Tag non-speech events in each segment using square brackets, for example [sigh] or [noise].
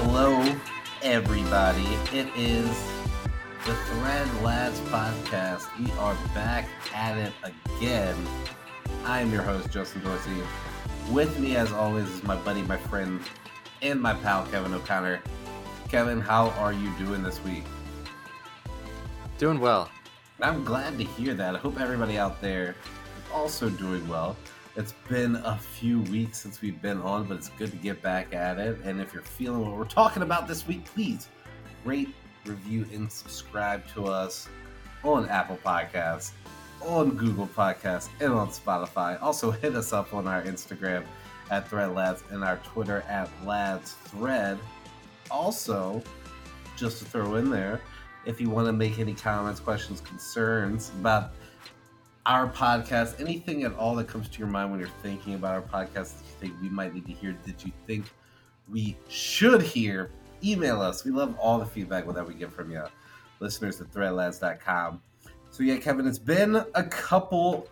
Hello, everybody. It is the Thread Lads podcast. We are back at it again. I am your host, Justin Dorsey. With me, as always, is my buddy, my friend, and my pal, Kevin O'Connor. Kevin, how are you doing this week? Doing well. I'm glad to hear that. I hope everybody out there is also doing well. It's been a few weeks since we've been on, but it's good to get back at it. And if you're feeling what we're talking about this week, please rate, review, and subscribe to us on Apple Podcasts, on Google Podcasts, and on Spotify. Also, hit us up on our Instagram at Thread Lads and our Twitter at Lads Thread. Also, just to throw in there, if you want to make any comments, questions, concerns about our podcast, anything at all that comes to your mind when you're thinking about our podcast that you think we might need to hear, that you think we should hear, email us. We love all the feedback that we get from you, listeners at threadlads.com. So, yeah, Kevin, it's been a couple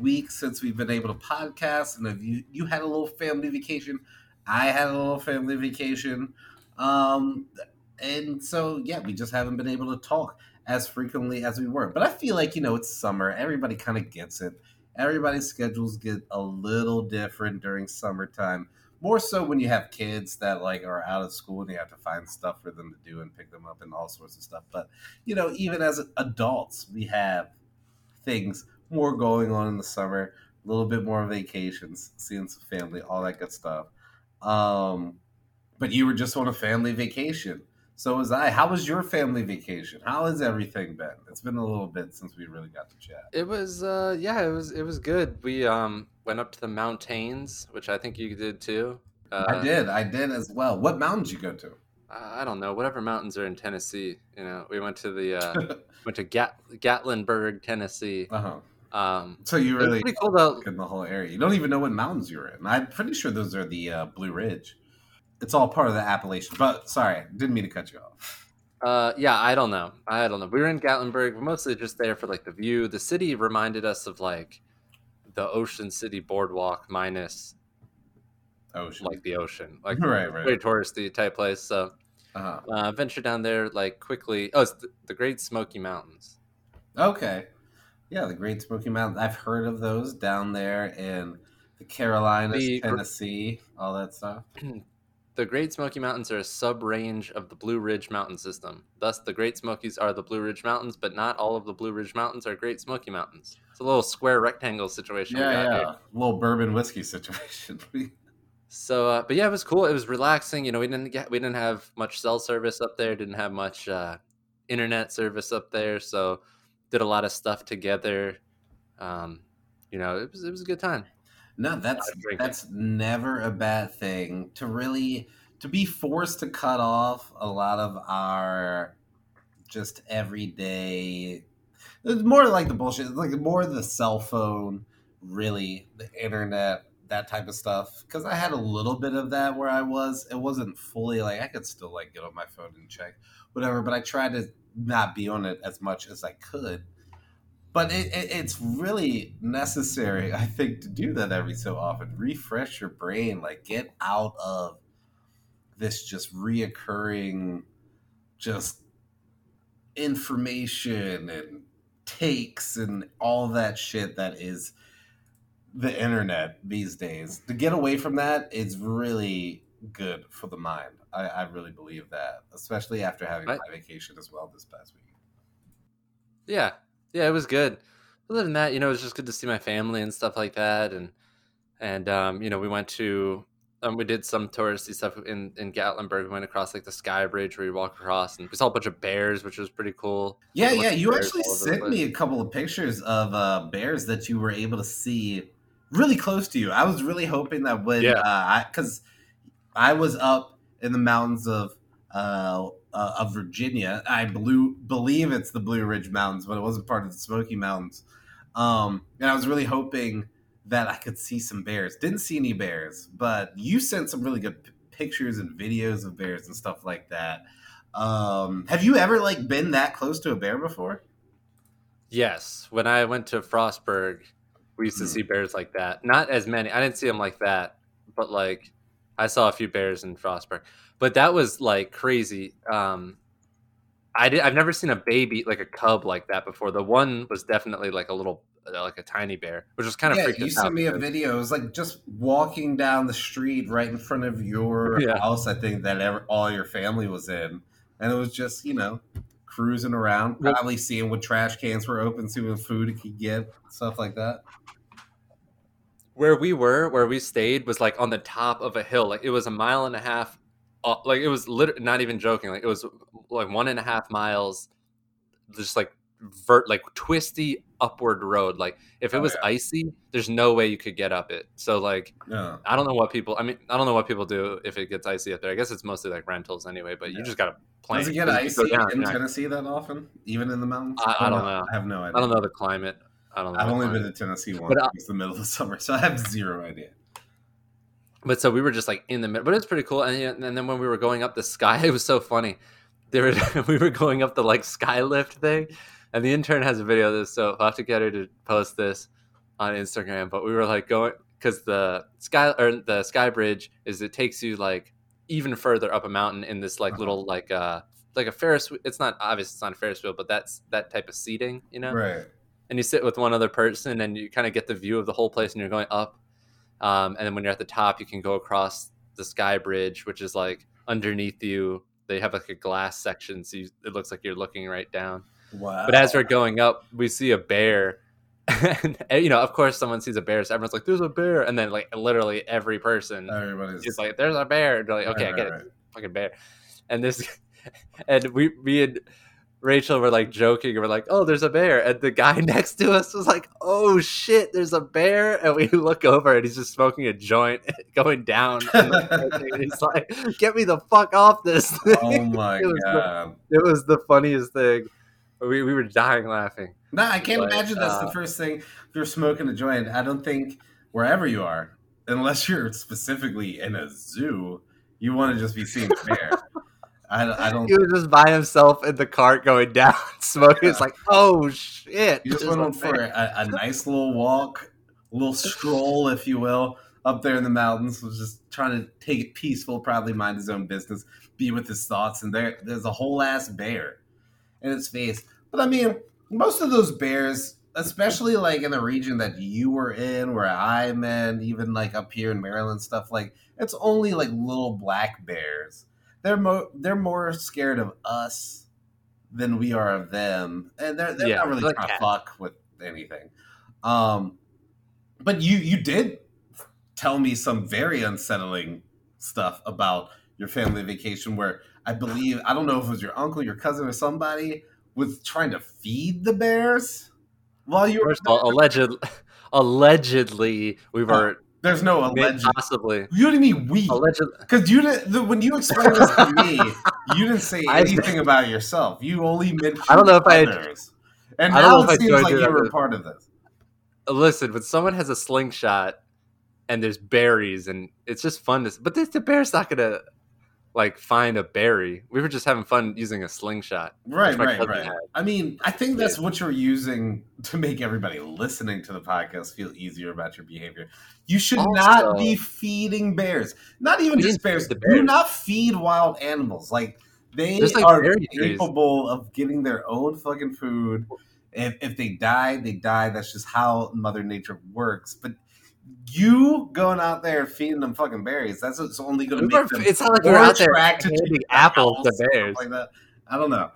weeks since we've been able to podcast, and if you, you had a little family vacation, I had a little family vacation. Um, and so, yeah, we just haven't been able to talk as frequently as we were. But I feel like, you know, it's summer. Everybody kind of gets it. Everybody's schedules get a little different during summertime. More so when you have kids that like are out of school and you have to find stuff for them to do and pick them up and all sorts of stuff. But you know, even as adults, we have things more going on in the summer, a little bit more vacations, seeing some family, all that good stuff. Um, but you were just on a family vacation. So was I. How was your family vacation? How has everything been? It's been a little bit since we really got to chat. It was uh yeah, it was it was good. We um went up to the mountains, which I think you did too. Uh, I did. I did as well. What mountains you go to? I don't know, whatever mountains are in Tennessee. You know, we went to the uh [laughs] went to Gat- Gatlinburg, Tennessee. uh-huh. Um So you really pretty cool though. in the whole area. You don't even know what mountains you're in. I'm pretty sure those are the uh, Blue Ridge. It's all part of the Appalachian. But sorry, didn't mean to cut you off. Uh, yeah, I don't know. I don't know. We were in Gatlinburg. We're mostly just there for like the view. The city reminded us of like the Ocean City Boardwalk minus Ocean. like the ocean, [laughs] like right, very right. touristy type place. So Uh-huh. uh, venture down there like quickly. Oh, it's the, the Great Smoky Mountains. Okay. Yeah, the Great Smoky Mountains. I've heard of those down there in the Carolinas, The- Tennessee, all that stuff. [clears throat] The Great Smoky Mountains are a sub range of the Blue Ridge Mountain System. Thus, the Great Smokies are the Blue Ridge Mountains, but not all of the Blue Ridge Mountains are Great Smoky Mountains. It's a little square rectangle situation. we Yeah, yeah. here. little bourbon whiskey situation. [laughs] So, uh, but yeah, it was cool. It was relaxing. You know, we didn't get we didn't have much cell service up there. Didn't have much uh, internet service up there. So, did a lot of stuff together. Um, you know, it was it was a good time. No, that's that's never a bad thing to really to be forced to cut off a lot of our just everyday it's more like the bullshit like more the cell phone really the internet that type of stuff. Because i had a little bit of that where i was. It wasn't fully like i could still like get on my phone and check whatever but i tried to not be on it as much as i could but it, it, it's really necessary i think to do that every so often. Refresh your brain like get out of this just reoccurring just information and takes and all that shit that is the internet these days. To get away from that is really good for the mind. I, I really believe that especially after having Right. my vacation as well this past week. Yeah, yeah, it was good. Other than that, you know, it was just good to see my family and stuff like that, and and um, you know, we went to um, we did some touristy stuff in in Gatlinburg. We went across like the Sky Bridge where you walk across, and we saw a bunch of bears, which was pretty cool. Yeah, yeah. You actually all over the sent me a couple of pictures of uh, bears that you were able to see really close to you. I was really hoping that when, Yeah. uh, I because I was up in the mountains of uh, uh, of Virginia. I blue, believe it's the Blue Ridge Mountains, but it wasn't part of the Smoky Mountains. Um, and I was really hoping that I could see some bears. Didn't see any bears, but you sent some really good p- pictures and videos of bears and stuff like that. Um, have you ever like been that close to a bear before? Yes, when I went to Frostburg, we used to Hmm. see bears like that. Not as many. I didn't see them like that, but like I saw a few bears in Frostburg. But that was like crazy. Um, I did, I've never seen a baby like a cub like that before. The one was definitely like a little uh, like a tiny bear, which was kind of yeah, freaking you sent me a video. It was like just walking down the street right in front of your Yeah. house. I think that ever, all your family was in, and it was just you know cruising around, probably seeing what trash cans were open, seeing what food it could get, stuff like that. where we were, where we stayed, was like on the top of a hill. Like it was a mile and a half. Uh, like it was literally not even joking. Like it was like one and a half miles, just like vert, like twisty upward road. Like if it Oh, was yeah. icy, there's no way you could get up it. So like No. I don't know what people. I mean, I don't know what people do if it gets icy up there. I guess it's mostly like rentals anyway. But you just gotta plan. Does it get 'cause if you icy down, in yeah. Tennessee that often, even in the mountains? I- I don't know. I have no idea. I don't know the climate. I don't know. I've only climate. been to Tennessee once. But, uh, it's the middle of the summer, so I have zero idea. But so we were just like in the middle, but it's pretty cool. And, and then when we were going up the sky, [laughs] it was so funny. There [laughs] we were going up the like sky lift thing, and the intern has a video of this, so I'll have to get her to post this on Instagram. But we were like going because the sky or the sky bridge is it takes you like even further up a mountain in this like Uh-huh. little like uh like a Ferris. It's not obvious. It's not a Ferris wheel, but that's that type of seating, you know Right. and you sit with one other person and you kind of get the view of the whole place and you're going up um, and then when you're at the top you can go across the sky bridge which is like underneath you they have like a glass section so you, it looks like you're looking right down Wow. but as we're going up we see a bear [laughs] and, you know of course someone sees a bear so everyone's like there's a bear and then like literally every person everybody's is like there's a bear and they're like Right, okay i right, get it right. fucking bear. And this, [laughs] and we, me and Rachel were like joking, and we're like, "Oh, there's a bear," and the guy [laughs] next to us was like, "Oh shit, there's a bear!" And we [laughs] look over, and he's just smoking a joint, [laughs] going down. and he's like, "Get me the fuck off this!" Thing. Oh my It was the- god. It was the funniest thing. We, we were dying laughing. Nah, I can't But, imagine that's uh, the first thing. If you're smoking a joint, I don't think wherever you are, unless you're specifically in a zoo, you want to just be seeing bear. I, I don't. He was just by himself in the cart going [laughs] down, [laughs] smoking. It's like, oh shit! You just went on for a, a [laughs] nice little walk, a little stroll, if you will, up there in the mountains. Was just trying to take it peaceful, probably mind his own business, be with his thoughts. And there, there's a whole ass bear in its face. But I mean, most of those bears, especially like in the region that you were in, where I'm in, even like up here in Maryland, stuff like it's only like little black bears. They're mo- they're more scared of us than we are of them, and they're they're Yeah, not really like trying to fuck with anything. Um, but you you did tell me some very unsettling stuff about your family vacation, where I believe I don't know if it was your uncle, your cousin, or somebody was trying to feed the bears while you were. First of all, alleged, [laughs] allegedly, we were There's no alleged. possibly You didn't mean we. alleged. Because you didn't. The, when you explained this to me, [laughs] you didn't say anything about yourself. You only mentioned I don't know if I had- And I don't now know it seems like you were this. part of this. Listen, when someone has a slingshot and there's berries, and it's just fun to. But the, the bear's not gonna like find a berry. We were just having fun using a slingshot. Right, right, right. had. I mean, I think that's what you're using to make everybody listening to the podcast feel easier about your behavior. You should not be feeding bears. Not even just bears. feed Do not feed wild animals. Like they like, are berry trees. capable of getting their own fucking food. If if they die, they die. That's just how Mother Nature works. But you going out there feeding them fucking berries, that's what's only going to were- make them it's not like we were out there handing apples to bears. Like that. I don't know.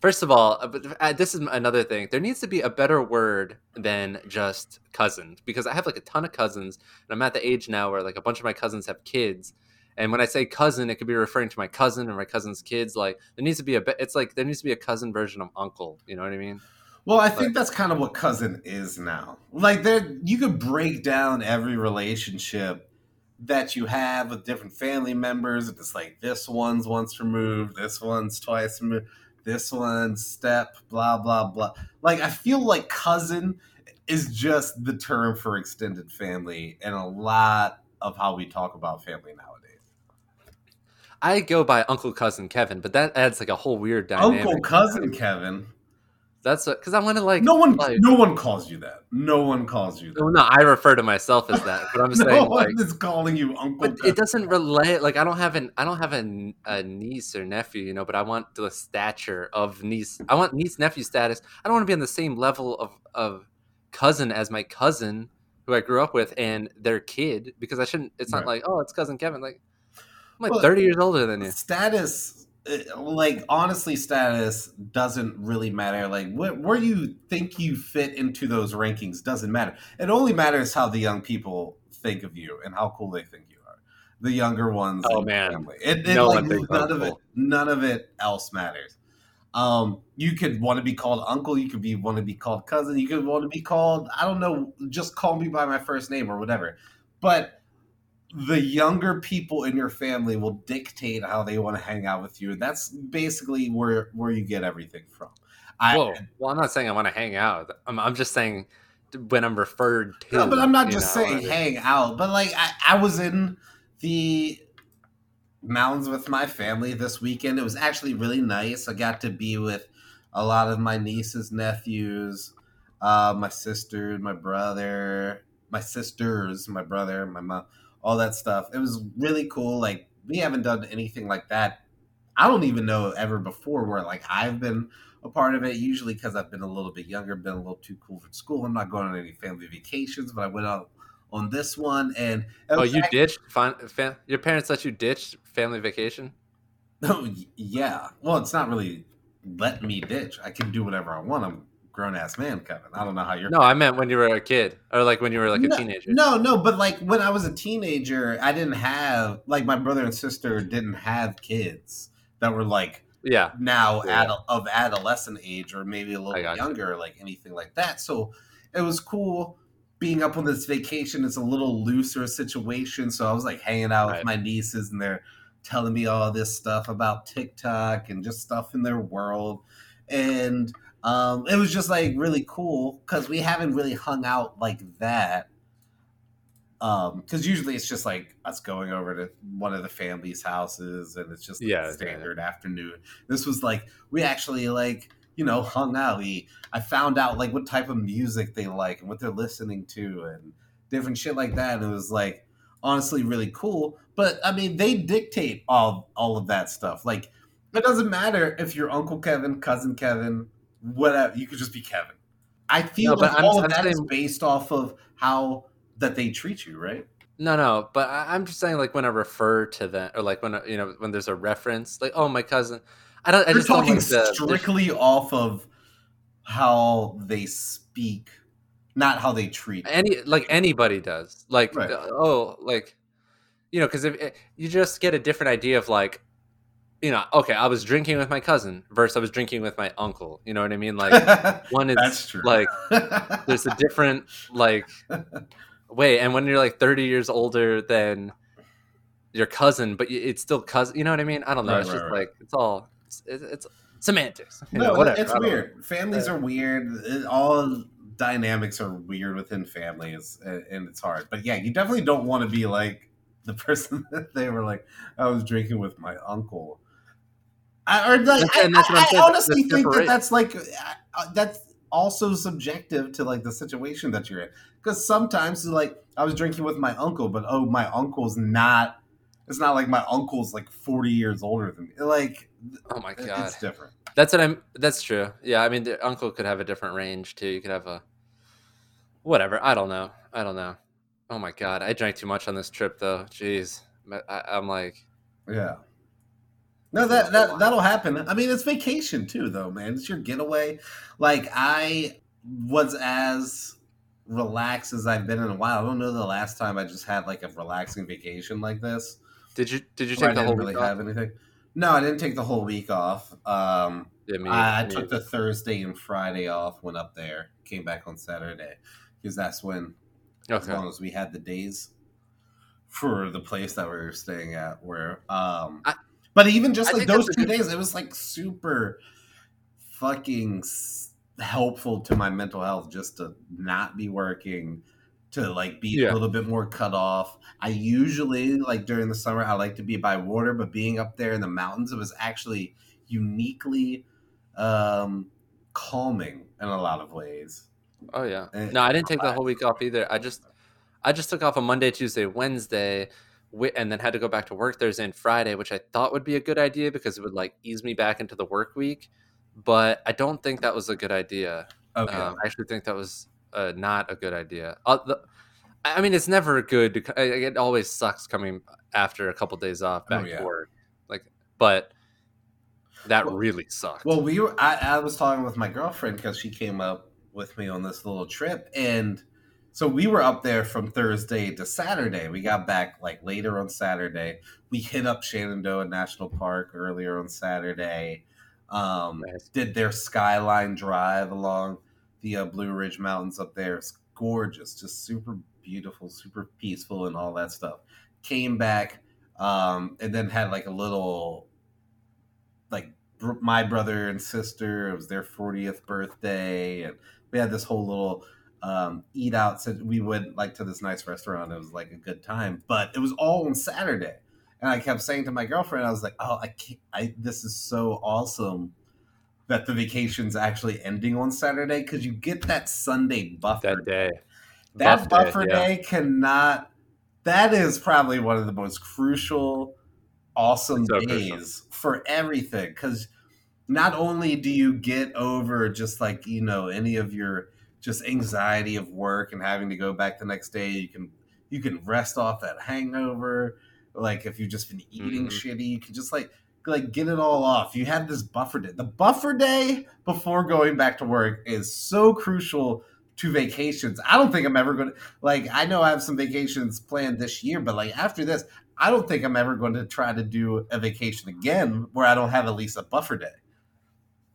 First of all, uh, uh, this is another thing. There needs to be a better word than just cousins because I have like a ton of cousins, and I'm at the age now where like a bunch of my cousins have kids. And when I say cousin, it could be referring to my cousin or my cousin's kids. Like there needs to be a. It's like there needs to be a cousin version of uncle. You know what I mean? Well, I think that's kind of what cousin is now. Like there you could break down every relationship that you have with different family members. It's like this one's once removed, this one's twice removed, this one's step, blah blah blah. Like I feel like cousin is just the term for extended family and a lot of how we talk about family nowadays. I go by uncle cousin Kevin, but that adds like a whole weird dynamic. Uncle cousin Kevin. That's because I want to like. No one, like, no one calls you that. No one calls you that. no, no, I refer to myself as that, but I'm [laughs] no saying like. is calling you Uncle. But it doesn't relate. Like I don't have an I don't have a, a niece or nephew, you know. But I want the stature of niece. I want niece nephew status. I don't want to be on the same level of of cousin as my cousin who I grew up with and their kid because I shouldn't. It's not Right. like oh, it's cousin Kevin. Like I'm like Well, 30 years older than you. status like honestly status doesn't really matter. Like wh- where you think you fit into those rankings doesn't matter. It only matters how the young people think of you and how cool they think you are. The younger ones Oh, man. it, it, No like, none I'm of it none of it else matters. Um you could want to be called uncle you could be want to be called cousin you could want to be called i don't know just call me by my first name or whatever. But the younger people in your family will dictate how they want to hang out with you. And that's basically where where you get everything from. I, Whoa. Well, I'm not saying I want to hang out. I'm, I'm just saying when I'm referred to. No, but I'm not just know, saying hang out. But like I, I was in the mountains with my family this weekend. It was actually really nice. I got to be with a lot of my nieces, nephews, uh, my sister, my brother, my sisters, my brother, my mom, all that stuff. It was really cool. Like we haven't done anything like that. I don't even know ever before where like I've been a part of it. Usually because I've been a little bit younger, been a little too cool for school. I'm not going on any family vacations, but I went out on this one and Oh, you ditched? Fam- fam- your parents let you ditch family vacation? Oh, yeah. Well, it's not really let me ditch. I can do whatever I want. I'm grown ass man, Kevin. I don't know how you're. No, I meant when you were a kid, or like when you were like a teenager. No, no, but like when I was a teenager, I didn't have like my brother and sister didn't have kids that were like Yeah. now Yeah. adult, of adolescent age or maybe a little you. younger, or like anything like that. So it was cool being up on this vacation. It's a little looser situation. So I was like hanging out with my nieces and they're telling me all this stuff about TikTok and just stuff in their world. And um, it was just like really cool because we haven't really hung out like that. Um, because usually it's just like us going over to one of the family's houses and it's just like Yeah, yeah, standard afternoon. This was like we actually like you know hung out. We I found out like what type of music they like and what they're listening to and different shit like that. And it was like honestly really cool. But I mean, they dictate all all of that stuff. Like it doesn't matter if you're Uncle Kevin, cousin Kevin, whatever. You could just be Kevin. I feel No, but like I'm- all of I'm that is based off of how that they treat you, right? No, no, but I, I'm just saying, like when I refer to them, or like when I- you know when there's a reference, like oh my cousin. I don't. I You're just don't talking like the, strictly off of how they speak, not how they treat. any like anybody does like Right. oh like you know because if eh, you just get a different idea of like you know okay i was drinking with my cousin versus i was drinking with my uncle you know what i mean like [laughs] one is That's true. like [laughs] there's a different like way and when you're like 30 years older than your cousin but it's still cousin you know what i mean i don't know Right, it's right, just right. like it's all it's, it's semantics no, know, whatever it's don't know. weird. Families are weird. It- all dynamics are weird within families, and it's hard. But yeah, you definitely don't want to be like the [laughs] person that they were like, I was drinking with my uncle. I, or like, I, I- I honestly think that that's like uh, that's also subjective to like the situation that you're in. Because sometimes like I was drinking with my uncle, but oh, my uncle's not. It's not like my uncle's like 40 years older than me. Like oh my god it's different. That's what I'm. That's true. Yeah, I mean, the uncle could have a different range too. You could have a whatever. I don't know. I don't know. Oh my god, I drank too much on this trip though. Jeez, I, I'm like, Yeah. No, that that that'll happen. I mean, it's vacation too, though, man. It's your getaway. Like I was as relaxed as I've been in a while. I don't know the last time I just had like a relaxing vacation like this. did you did you take I the whole didn't week really off? have anything. No, I didn't take the whole week off. Um, Yeah, me, I, I took the Thursday and Friday off. Went up there, came back on Saturday because that's when as long as we had the days for the place that we were staying at where um I- but even just like those two good- days it was like super fucking helpful to my mental health just to not be working to like be Yeah. a little bit more cut off i usually like during the summer i like to be by water but being up there in the mountains it was actually uniquely um calming in a lot of ways. Oh yeah. Eh, No, I didn't take the whole week off either. I just I just took off on Monday, Tuesday, Wednesday, wi- and then had to go back to work Thursday and Friday, which I thought would be a good idea because it would like ease me back into the work week. But I don't think that was a good idea. Okay. Um, I actually think that was uh, not a good idea. Uh, the, I mean, it's never good. To, it always sucks coming after a couple days off Oh, back yeah. to work. Like, but that Well- really sucked. Well, we were. I, I was talking with my girlfriend because she came up with me on this little trip, and so we were up there from Thursday to Saturday. We got back like later on Saturday. We hit up Shenandoah National Park earlier on Saturday. Um, Nice. Did their skyline drive along the uh, Blue Ridge Mountains up there. It's gorgeous, just super beautiful, super peaceful, and all that stuff. Came back, um, and then had like a little like br- my brother and sister. It was their 40th birthday, and we had this whole little um, eat out. So we went like to this nice restaurant. It was like a good time, but it was all on Saturday. And I kept saying to my girlfriend, I was like, "Oh, I can't! I this is so awesome that the vacation's actually ending on Saturday because you get that Sunday buffer that day. that Buff day, buffer yeah. day cannot that is probably one of the most crucial awesome So days crucial. for everything because not only do you get over just like you know any of your just anxiety of work and having to go back the next day. You can you can rest off that hangover. Like if you've just been eating Mhm. shitty you can just like like get it all off. You had this buffer day. The buffer day before going back to work is so crucial to vacations. I don't think i'm ever going to like i know i have some vacations planned this year but like after this i don't think i'm ever going to try to do a vacation again where i don't have at least a buffer day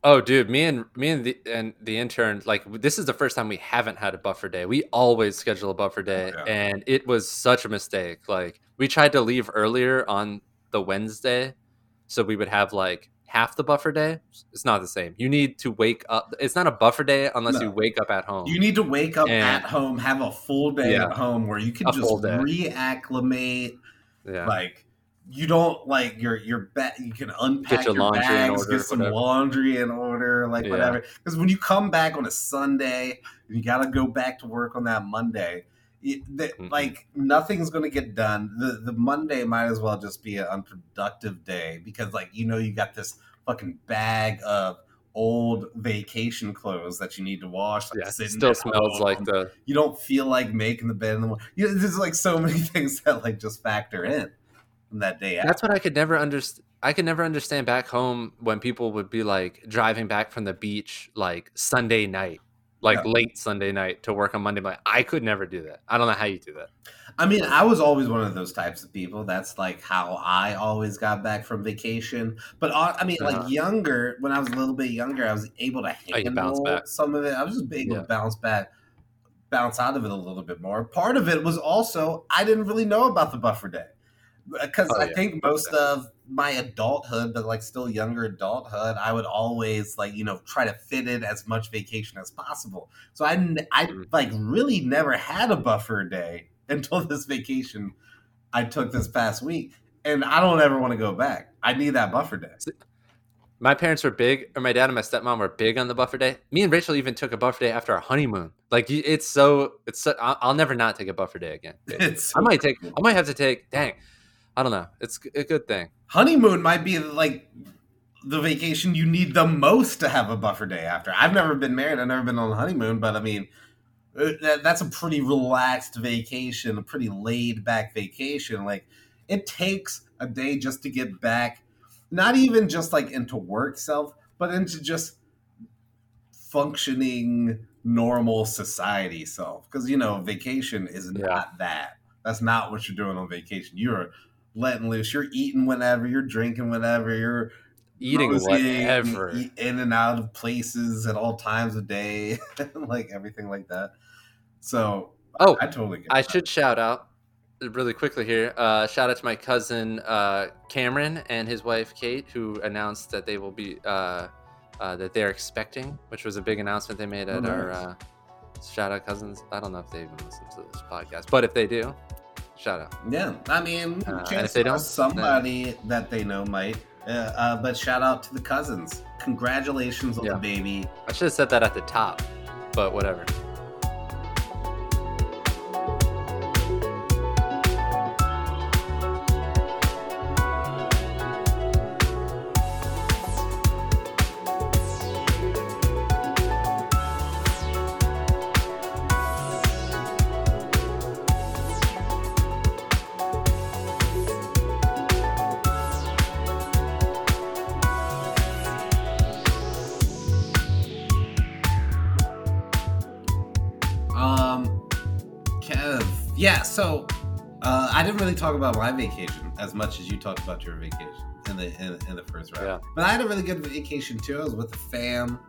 Oh, dude, me and me and the and the intern, like this is the first time we haven't had a buffer day. We always schedule a buffer day, yeah. and it was such a mistake. Like we tried to leave earlier on the Wednesday, so we would have like half the buffer day. It's not the same. You need to wake up. It's not a buffer day unless No. you wake up at home. You need to wake up And- at home, have a full day Yeah. at home where you can just reacclimate. yeah, Like you don't like your your ba- You can unpack Get your your, bags, order, get some whatever. laundry in order, like Yeah. whatever. Because when you come back on a Sunday, and you got to go back to work on that Monday. It, that, Mm-mm. like nothing's going to get done. The the Monday might as well just be an unproductive day because like you know you got this fucking bag of old vacation clothes that you need to wash. Like, yeah. It still smells home. like the you don't feel like making the bed in the morning. You know, there's like so many [laughs] things that like just factor in from that day out. That's what I could never understand. I could never understand back home when people would be like driving back from the beach like Sunday night, like Yeah. late Sunday night to work on Monday. But I could never do that. I don't know how you do that. I mean, I was always one of those types of people. That's like how I always got back from vacation. But uh, I mean, Uh-huh. like younger, when I was a little bit younger, I was able to Oh, handle some of it. I was just able Yeah. to bounce back, bounce out of it a little bit more. Part of it was also I didn't really know about the buffer day because Oh, I yeah. think most of my adulthood, but like still younger adulthood, I would always like you know try to fit in as much vacation as possible. So I I Mhm. like really never had a buffer day [laughs] until this vacation I took this past week, and I don't ever want to go back. I need that buffer day. My parents were big, or my dad and my stepmom were big on the buffer day. Me and Rachel even took a buffer day after our honeymoon. Like it's so, it's so, I'll, I'll never not take a buffer day again. [laughs] It's I might take. I might have to take. Dang, I don't know. It's a good thing. honeymoon might be like the vacation you need the most to have a buffer day after. I've never been married. I've never been on a honeymoon, but I mean, uh, that's a pretty relaxed vacation, a pretty laid back vacation. Like it takes a day just to get back, not even just like into work self, but into just functioning normal society self. Because you know, vacation is Yeah. not that. That's not what you're doing on vacation. You're letting loose. You're eating whenever. You're drinking whenever. You're Eating whatever. in and out of places at all times of day, [laughs] like everything like that. So Oh, I totally get. I that. should shout out really quickly here. Uh, shout out to my cousin uh, Cameron and his wife Kate, who announced that they will be uh, uh, that they're expecting, which was a big announcement they made at Oh, our nice. uh, shout out cousins. I don't know if they even listen to this podcast, but if they do, shout out. Yeah, I mean, Uh, and if they don't, somebody that they know might. Uh, uh, but shout out to the cousins. Congratulations on Yeah. the baby. I should have said that at the top, but whatever. Really talk about my vacation as much as you talked about your vacation in the in, in the first round. Yeah. But I had a really good vacation too. I was with the fam,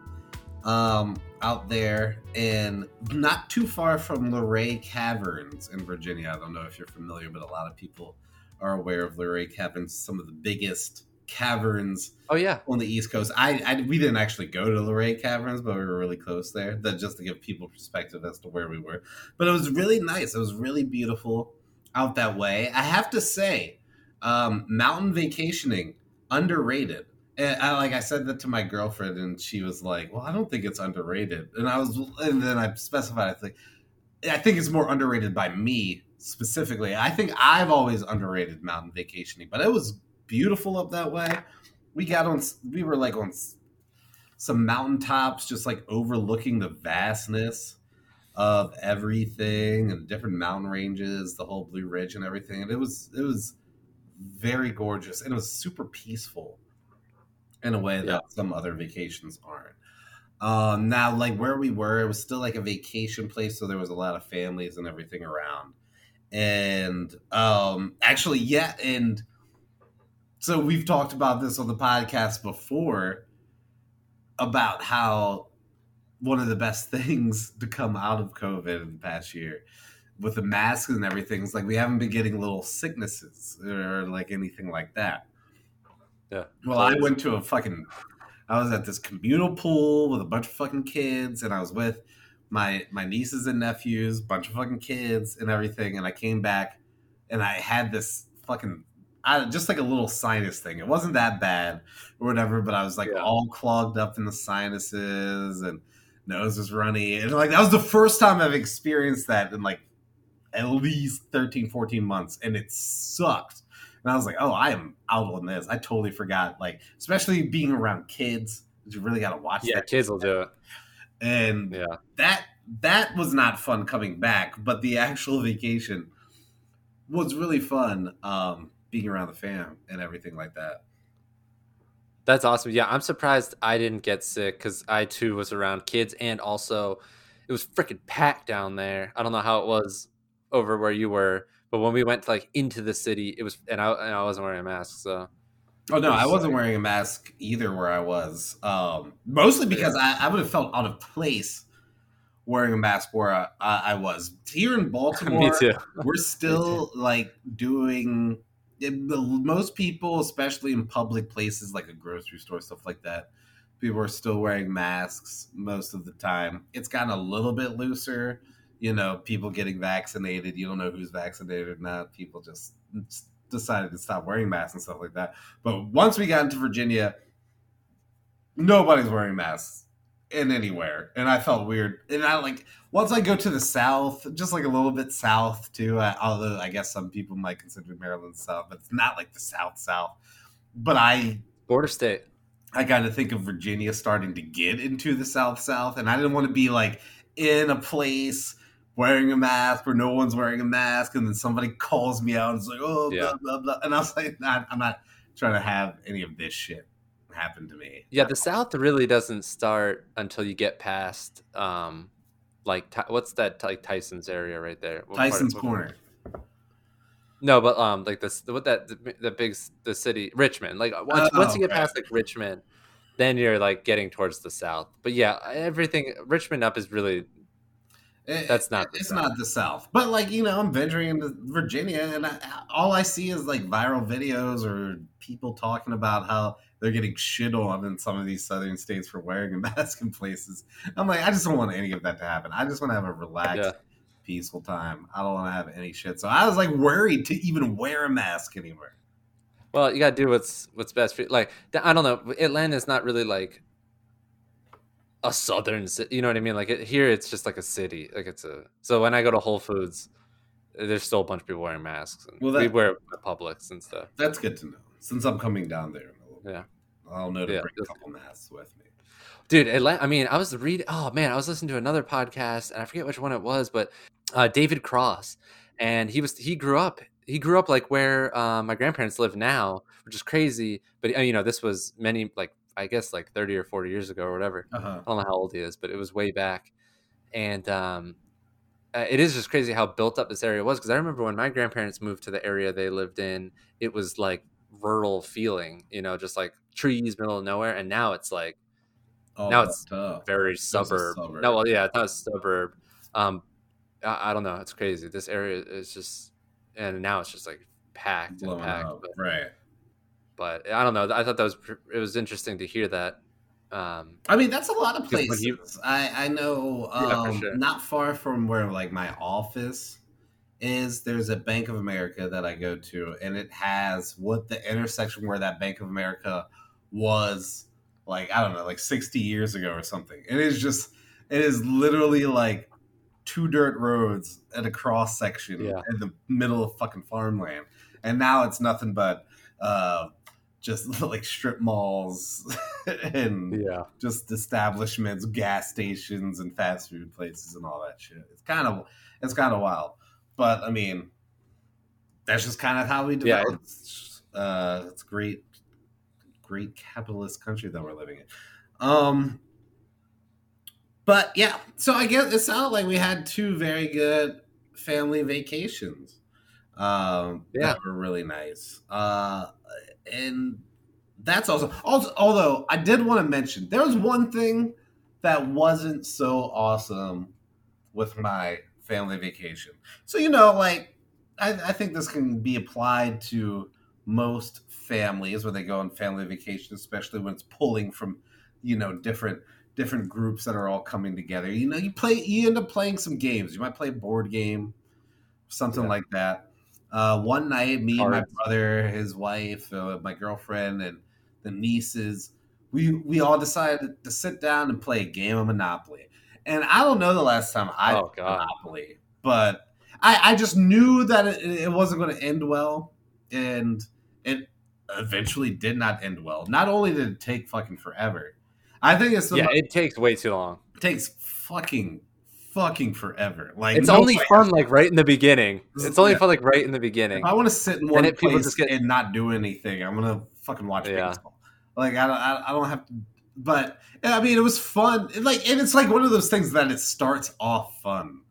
um, out there, and not too far from Luray Caverns in Virginia. I don't know if you're familiar, but a lot of people are aware of Luray Caverns. Some of the biggest caverns Oh yeah, on the East Coast. I, I we didn't actually go to Luray Caverns, but we were really close there. That just to give people perspective as to where we were. But it was really nice. It was really beautiful out that way. I have to say, um, mountain vacationing underrated. And I, like I said that to my girlfriend, and she was like, "Well, I don't think it's underrated." And I was, and then I specified, I think, I think it's more underrated by me specifically. I think I've always underrated mountain vacationing, but it was beautiful up that way. We got on, we were like on some mountaintops, just like overlooking the vastness of everything and different mountain ranges, the whole Blue Ridge and everything. And it was, it was very gorgeous and it was super peaceful in a way that Yeah. some other vacations aren't. Um, now, like where we were, it was still like a vacation place, so there was a lot of families and everything around. And um, actually, yeah, and so we've talked about this on the podcast before about how one of the best [laughs] things to come out of COVID in the past year with the masks and everything is like we haven't been getting little sicknesses or like anything like that. Yeah. Well, I went to a fucking. I was at this communal pool with a bunch of fucking kids, and I was with my my nieces and nephews, bunch of fucking kids and everything. And I came back, and I had this fucking. I, just like a little sinus thing. It wasn't that bad or whatever, but I was like Yeah. all clogged up in the sinuses and nose was runny. And like that was the first time I've experienced that in like at least 13, 14 months. And it sucked. And I was like, oh, I am out on this. I totally forgot. Like, especially being around kids, you really got to watch yeah, that. kids will do it. And Yeah, that that was not fun coming back, but the actual vacation was really fun. Um, being around the fam and everything like that. That's awesome. Yeah, I'm surprised I didn't get sick because I too was around kids, and also it was freaking packed down there. I don't know how it was over where you were, but when we went like into the city, it was, and I and I wasn't wearing a mask, so Oh no, I was wasn't wearing a mask either where I was. Um, mostly because I, I would have felt out of place wearing a mask where I, I, was. Here in [laughs] Baltimore, we're still like doing the most people, especially in public places like a grocery store, stuff like that. People are still wearing masks most of the time. It's gotten a little bit looser. You know, people getting vaccinated. You don't know who's vaccinated or not. People just decided to stop wearing masks and stuff like that. But once we got into Virginia, nobody's wearing masks in anywhere, and I felt weird. And I like once I go to the south, just like a little bit south too. I, although I guess some people might consider Maryland south, but it's not like the south south. But I Border state. I got to think of Virginia starting to get into the South South, and I didn't want to be like in a place wearing a mask where no one's wearing a mask, and then somebody calls me out and is like, "Oh, blah blah blah," and I was like, nah, "I'm not trying to have any of this shit happen to me." Yeah, the South really doesn't start until you get past, um, like what's that like Tyson's area right there? What of- Tyson's Corner. No, but um, like this, what that the, the big the city Richmond. Like once Oh, once you get okay. past like Richmond, then you're like getting towards the south. But yeah, everything Richmond up is really It- That's not the It's South. not the South, but like you know, I'm venturing into Virginia, and I, all I see is like viral videos or people talking about how they're getting shit on in some of these southern states for wearing a [laughs] mask in places. I'm like, I just don't want any of that to happen. I just want to have a relaxed, Yeah. peaceful time. I don't want to have any shit. So I was like worried to even wear a mask anywhere. Well, you gotta do what's what's best for you. Like I don't know, Atlanta is not really like a southern city. You know what I mean? Like it, here, it's just like a city. Like it's a. So when I go to Whole Foods, there's still a bunch of people wearing masks. And Well, we wear Publix and stuff. That's good to know. Since I'm coming down there, in a little bit, Yeah. I'll know to Yeah, bring a couple masks with me. Dude, Atlanta, I mean, I was reading. Oh man, I was listening to another podcast, and I forget which one it was, but uh, David Cross, and he was he grew up he grew up like where uh, my grandparents live now, which is crazy. But uh, you know, this was many like I guess like thirty or forty years ago or whatever. Uh-huh. I don't know how old he is, but it was way back, and um, uh, it is just crazy how built up this area was. Because I remember when my grandparents moved to the area they lived in, it was like rural feeling, you know, just like trees, middle of nowhere, and now it's like Oh, Now it's tough. very suburb. suburb. No, well, yeah, it's not a suburb. Um, I, I don't know. It's crazy. This area is just, and now it's just like packed and packed. up. But, Right. But I don't know. I thought that was it was interesting to hear that. Um, I mean, that's a lot of places. you- I I know Yeah, um, sure. not far from where like my office is. There's a Bank of America that I go to, and it has what the intersection where that Bank of America was like. I don't know, like 60 years ago or something. It is just. It is literally like two dirt roads and a cross section Yeah. in the middle of fucking farmland, and now it's nothing but. uh just [laughs] like strip malls [laughs] and yeah, just establishments, gas stations, and fast food places and all that shit. It's kind of it's kind of wild, but I mean, that's just kind of how we Yeah, develop. It's, uh, it's great, great capitalist country that we're living in. Um, but yeah, so I guess it sounded like we had two very good family vacations. Um, Yeah. were really nice. Uh, and that's also, also although I did want to mention there was one thing that wasn't so awesome with my family vacation. So you know, like I, I think this can be applied to most families when they go on family vacation, especially when it's pulling from you know different different groups that are all coming together. You know, you play you end up playing some games. You might play a board game, something Yeah. like that. Uh, one night, me and my brother, his wife, uh, my girlfriend, and the nieces, we we all decided to sit down and play a game of Monopoly. And I don't know the last time I Oh, God. Monopoly, but I, I just knew that it, it wasn't going to end well, and it eventually did not end well. Not only did it take fucking forever, I think it's the yeah. It takes way too long. it takes fucking fucking forever. Like It's no only fun like right in the beginning. It's only Yeah. fun like right in the beginning. If I want to sit in one people place just get- and not do anything, I'm gonna fucking watch Yeah. baseball. Like I don't, I, don't have to. But I mean, it was fun. It, like, and it's like one of those things that it starts off fun.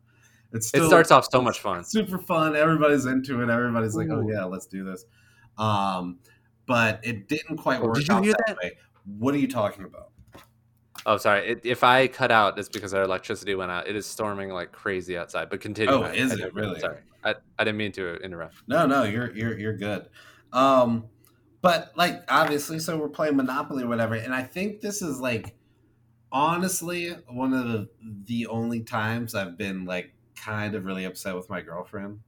It's It starts off so much fun. super fun. Everybody's into it. Everybody's like, "Oh yeah, let's do this." Um, but it didn't quite Oh, work did you out hear that, that? way. What are you talking about? Oh, sorry. It, if I cut out, it's because our electricity went out. It is storming like crazy outside. But continue. Oh, I- is I it really? Sorry, I, I didn't mean to interrupt. No, no, you're you're you're good. Um, but like obviously, so we're playing Monopoly or whatever, and I think this is like honestly one of the the only times I've been like kind of really upset with my girlfriend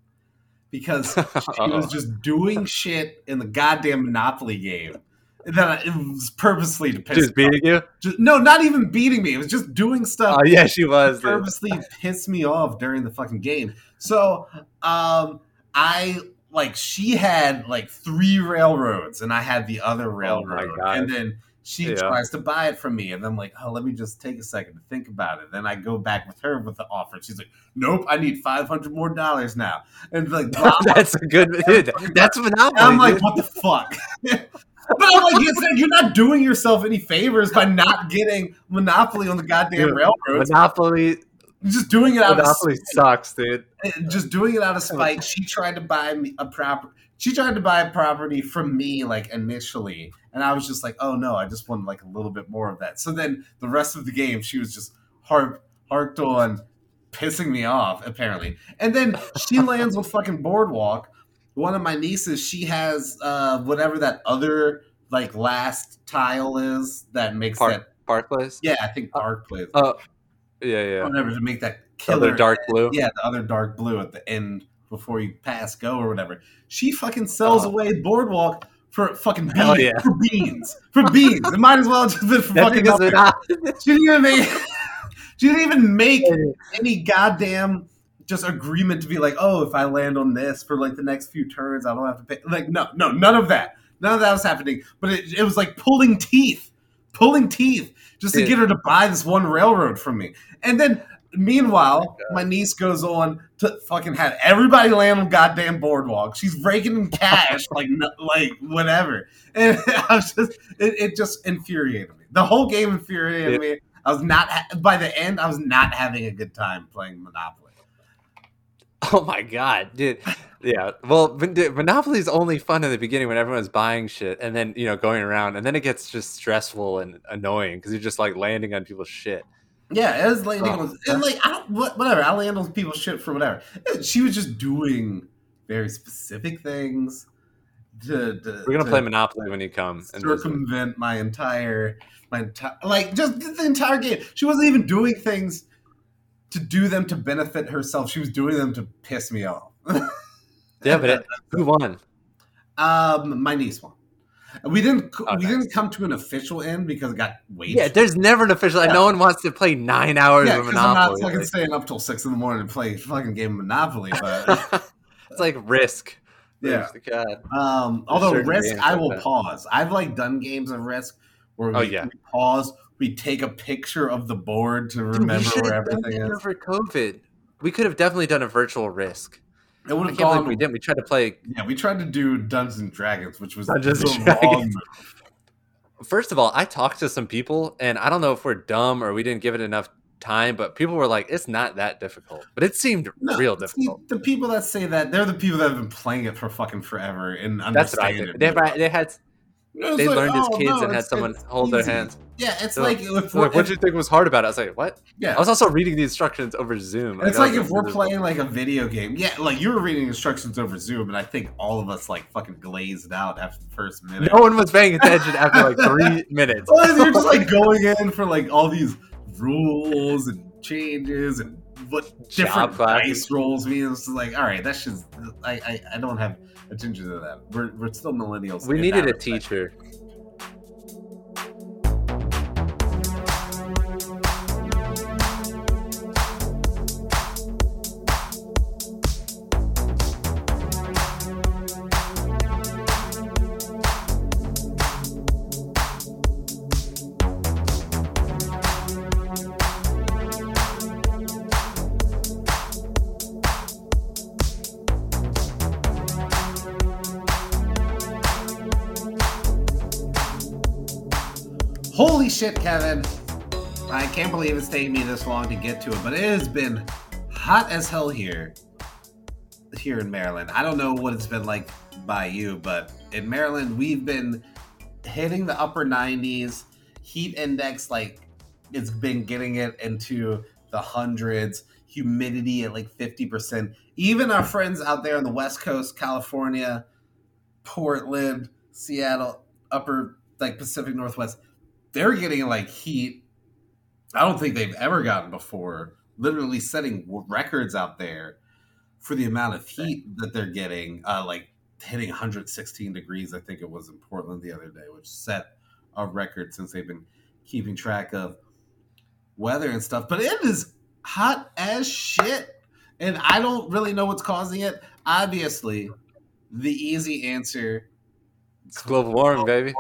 because [laughs] she was just doing shit in the goddamn Monopoly game. That it was purposely to piss Just me off. beating you? Just- no, not even beating me. It was just doing stuff Oh yeah, she was. purposely pissed me off during the fucking game. So, um, I like she had like three railroads, and I had the other railroad, Oh and then she Yeah. tries to buy it from me, and I'm like, oh, let me just take a second to think about it. Then I go back with her with the offer. She's like, nope, I need five hundred more dollars now, and like, blah, [laughs] that's a good [laughs] dude. That's and I'm like, what the fuck? [laughs] but I'm like, you're not doing yourself any favors by not getting Monopoly on the goddamn Dude, railroads. Monopoly. Just doing it out Monopoly of sucks, dude. just doing it out of spite. She tried to buy me a proper. She tried to buy a property from me like initially, and I was just like, oh no, I just want like a little bit more of that. So then the rest of the game, she was just harp harked on pissing me off apparently, and then she lands with fucking boardwalk. One of my nieces, she has uh whatever that other like last tile is that makes Park, that. Park Place. Yeah, I think Park plays. Oh, yeah, yeah. whatever to make that Other killer dark blue. yeah, the other dark blue at the end before you pass go or whatever. She fucking sells Oh. away Boardwalk for fucking beans. Yeah. For beans. For beans. It might as well just been for fucking She didn't even make she didn't even make any goddamn just agreement to be like, oh, if I land on this for like the next few turns, I don't have to pay. Like, no, no, none of that. None of that was happening. But it, it was like pulling teeth, pulling teeth just to Dude. get her to buy this one railroad from me. And then, meanwhile, Oh my niece goes on to fucking have everybody land on goddamn boardwalk. She's raking in cash, like, no, like whatever. [laughs] And I was just, it, it just infuriated me. The whole game infuriated me. I was not by the end. I was not having a good time playing Monopoly. Oh my god, dude. Yeah. Well, Monopoly is only fun in the beginning when everyone's buying shit and then, you know, going around and then it gets just stressful and annoying because you're just like landing on people's shit. Yeah, it was landing Oh. on and like I don't whatever. I land on people's shit for whatever. She was just doing very specific things to. to We're gonna to play Monopoly when you come and circumvent my entire my entire like just the entire game. She wasn't even doing things to do them to benefit herself. She was doing them to piss me off. [laughs] Yeah, but it, who won? um, my niece won. We didn't. Oh, we nice. didn't come to an official end because it got way. Yeah, there's never an official. Like, Yeah. No one wants to play nine hours yeah, of because I'm not fucking staying up till six in the morning to play a fucking game of Monopoly. But [laughs] it's like Risk. Yeah. God. um, although Risk, I will that. pause. I've like done games of Risk where we, Oh, yeah. we pause, we take a picture of the board to Dude, we remember should where have done everything that is. over COVID. We could have definitely done a virtual Risk. It would I have can't believe gone. we didn't. We tried to play. Yeah, we tried to do Dungeons and Dragons, which was Dungeons the and wrong Dragons. First of all, I talked to some people, and I don't know if we're dumb or we didn't give it enough time, but people were like, "It's not that difficult," but it seemed No, real see, difficult. the people that say that, they're the people that have been playing it for fucking forever and That's what I did. it. They, right- they had It's they like, learned as oh, kids no, and had someone hold their hands. Yeah, it's They're like if like, what do you think was hard about it? I was like, what? yeah, I was also reading the instructions over Zoom. It's like if we're playing like a video game. Yeah, like you were reading instructions over Zoom, and I think all of us like fucking glazed out after the first minute. No one was paying attention after like three [laughs] minutes. Well, you're just like going in for like all these rules and changes and what different dice rolls mean. It's like, all right, that's just I, I I don't have attention to that. We're we're still millennials. we needed a respect. teacher. Shit, Kevin! I can't believe it's taking me this long to get to it, but it has been hot as hell here. Here in Maryland. I don't know what it's been like by you, but in Maryland, we've been hitting the upper 90s. Heat index, like, it's been getting it into the hundreds. Humidity at like 50%. Even our friends out there on the West Coast, California, Portland, Seattle, upper, like, Pacific Northwest, they're getting like heat I don't think they've ever gotten before. Literally setting records out there for the amount of heat that they're getting, uh, like hitting 116 degrees. I think it was in Portland the other day, which set a record since they've been keeping track of weather and stuff. But it is hot as shit, and I don't really know what's causing it. Obviously, the easy answer. It's global warming, baby.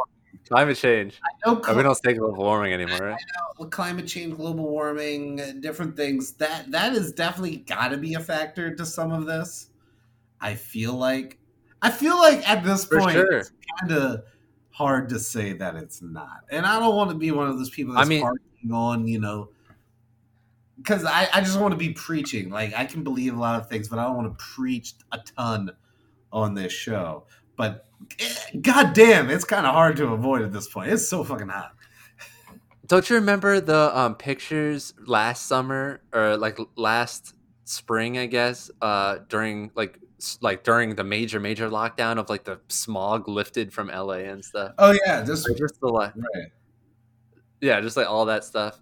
Climate change. No, Oh, we don't say global warming anymore, right? with climate change, global warming, different things. That that is definitely got to be a factor to some of this. I feel like I feel like at this For point sure. it's kind of hard to say that it's not. And I don't want to be one of those people that's I mean- on, you know, because I, I just want to be preaching. Like I can believe a lot of things, but I don't want to preach a ton on this show. But god damn, it's kind of hard to avoid at this point. It's so fucking hot. Don't you remember the um, pictures last summer or like last spring, I guess, uh, during like like during the major major lockdown of like the smog lifted from LA and stuff. Oh yeah, just Like, just the like right. yeah, just like all that stuff.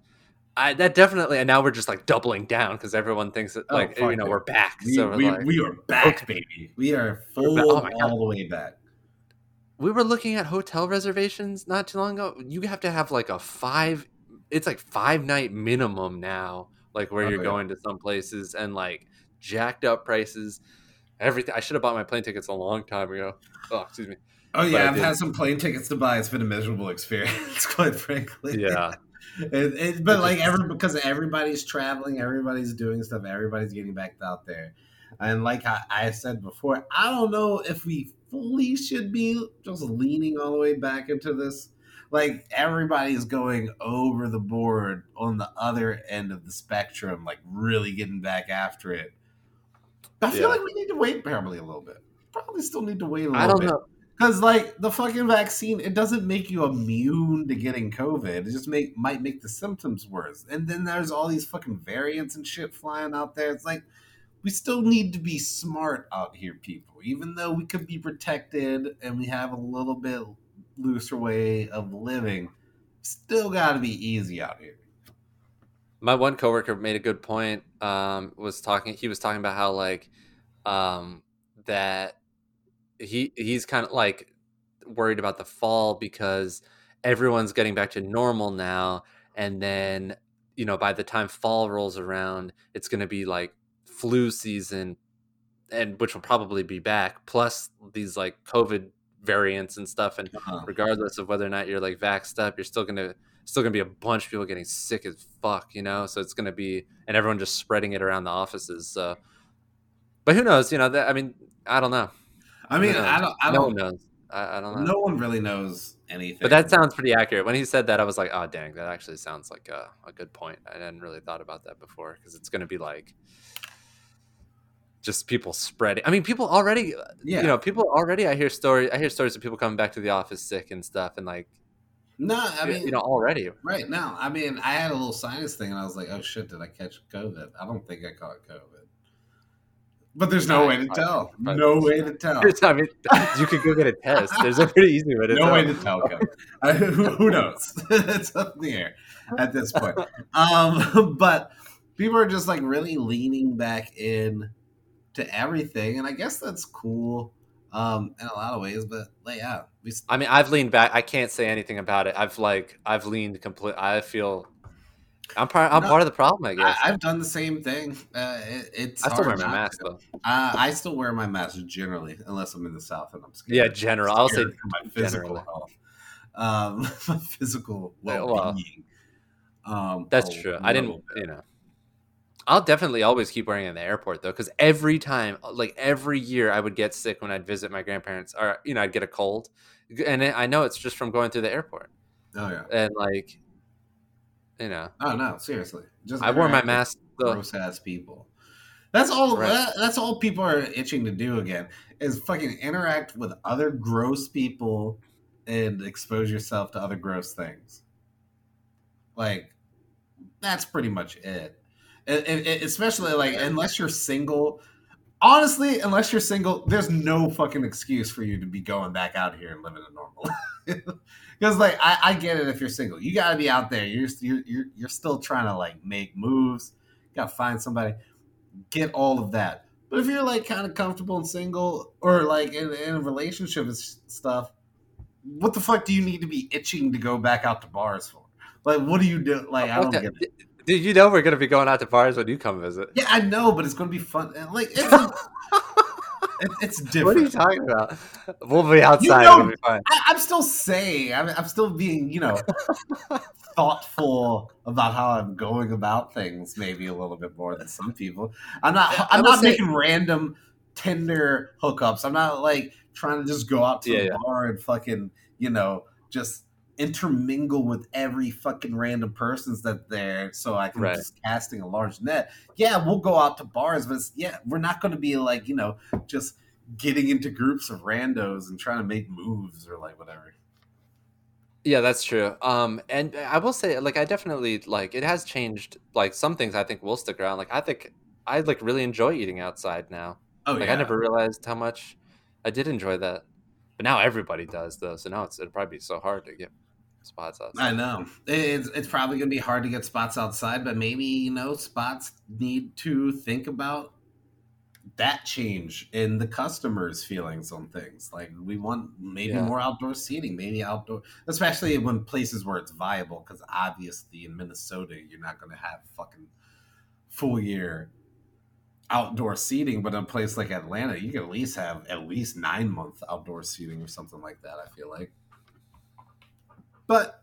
I that definitely and now we're just like doubling down because everyone thinks that Oh, like you know it. we're back. We, so we're we, like, we are back, baby. We are full oh all the way back. We were looking at hotel reservations not too long ago. You have to have like a five. It's like five night minimum now. Like where Oh, you're yeah. going to some places and like jacked up prices. Everything. I should have bought my plane tickets a long time ago. Oh, excuse me. Oh yeah, I've had some plane tickets to buy. It's been a miserable experience, [laughs] quite frankly. Yeah. [laughs] It, it, but like every because everybody's traveling, everybody's doing stuff, everybody's getting back out there, and like I, I said before, I don't know if we fully should be just leaning all the way back into this. Like everybody's going over the board on the other end of the spectrum, like really getting back after it. I feel Yeah. like we need to wait probably a little bit. Probably still need to wait a little bit. I don't bit. know. Because like the fucking vaccine, it doesn't make you immune to getting COVID. It just make might make the symptoms worse. And then there's all these fucking variants and shit flying out there. It's like we still need to be smart out here, people. Even though we could be protected and we have a little bit looser way of living, still got to be easy out here. my one coworker made a good point um was talking he was talking about how like um that he he's kind of like worried about the fall because everyone's getting back to normal now and then you know by the time fall rolls around it's going to be like flu season and which will probably be back plus these like covid variants and stuff and Uh-huh. regardless of whether or not you're like vaxxed up, you're still gonna still gonna be a bunch of people getting sick as fuck, you know. So it's gonna be and everyone just spreading it around the offices. So, but who knows? You know, that I mean, I don't know. I mean? I don't. I no one knows. I, I don't know. No one really knows anything. But that sounds pretty accurate. When he said that, I was like, oh dang, that actually sounds like a, a good point. I hadn't really thought about that before because it's gonna be like just people spreading. I mean, people already yeah. you know, people already. I hear stories. I hear stories of people coming back to the office sick and stuff, and like, no, I mean, you know, already. Right now, I mean, I had a little sinus thing, and I was like, "Oh shit, did I catch COVID?" I don't think I caught COVID, but there's no I- way to I- tell. I- No way to tell. I mean, [laughs] you could go get a test. There's a pretty easy way to No tell. way to tell. Who, who knows? [laughs] it's up in the air at this point. [laughs] Um, but people are just like really leaning back in to everything, and I guess that's cool um, in a lot of ways. But like, yeah, we I mean, I've leaned back. I can't say anything about it. I've like, I've leaned complete. I feel, I'm part. I'm No, part of the problem. I guess. I, I've done the same thing. Uh, it, it's I still wear my mask though. Uh, I still wear my mask generally, unless I'm in the south and I'm scared. Yeah, general. I'll say my physical generally. health, um, [laughs] my physical Yeah, well um, that's true. I didn't. bit. You know. I'll definitely always keep wearing it in the airport though, because every time, uh, like every year, I would get sick when I'd visit my grandparents, or you know, I'd get a cold, and I know it's just from going through the airport, Oh yeah. and like, you know, Oh no, seriously. Just I wore my mask. Gross ass people. That's all. Right. that- that's all people are itching to do again is fucking interact with other gross people and expose yourself to other gross things. Like, that's pretty much it. And, and- and especially like unless you're single. Honestly, unless you're single, there's no fucking excuse for you to be going back out here and living a normal. [laughs] Because like I, I get it if you're single, you got to be out there. You're, you're you're you're still trying to like make moves. You Got to find somebody. Get all of that. But if you're like kind of comfortable and single, or like in, in a relationship and stuff, what the fuck do you need to be itching to go back out to bars for? Like, what do you do? Like, I don't get it. Did you know we're gonna be going out to bars when you come visit? Yeah, I know, but it's going to be fun. Like, it's [laughs] a, it, it's different. What are you talking about? We'll be outside. You know-. I, I'm still saying, I'm, I'm still being, you know, [laughs] thoughtful about how I'm going about things, maybe a little bit more than some people. I'm not, I'm not say- making random Tinder hookups. I'm not like trying to just go out to Yeah, yeah. bar and fucking, you know, just intermingle with every fucking random person's that there so I can Right. just casting a large net. Yeah, we'll go out to bars, but it's, yeah, we're not going to be like, you know, just getting into groups of randos and trying to make moves or like whatever. Yeah, that's true. Um, and I will say, like, I definitely like it has changed. Like some things, I think will stick around. Like I think I like really enjoy eating outside now. Oh Like yeah. I never realized how much I did enjoy that, but now everybody does though. So now it's it'll probably be so hard to get spots outside. I know it's it's probably gonna be hard to get spots outside, but maybe you know spots need to think about that change in the customers' feelings on things. Like we want maybe Yeah. more outdoor seating, maybe outdoor, especially when places where it's viable. Because obviously in Minnesota, you're not going to have fucking full year outdoor seating, but in a place like Atlanta, you can at least have at least nine month outdoor seating or something like that. I feel like, but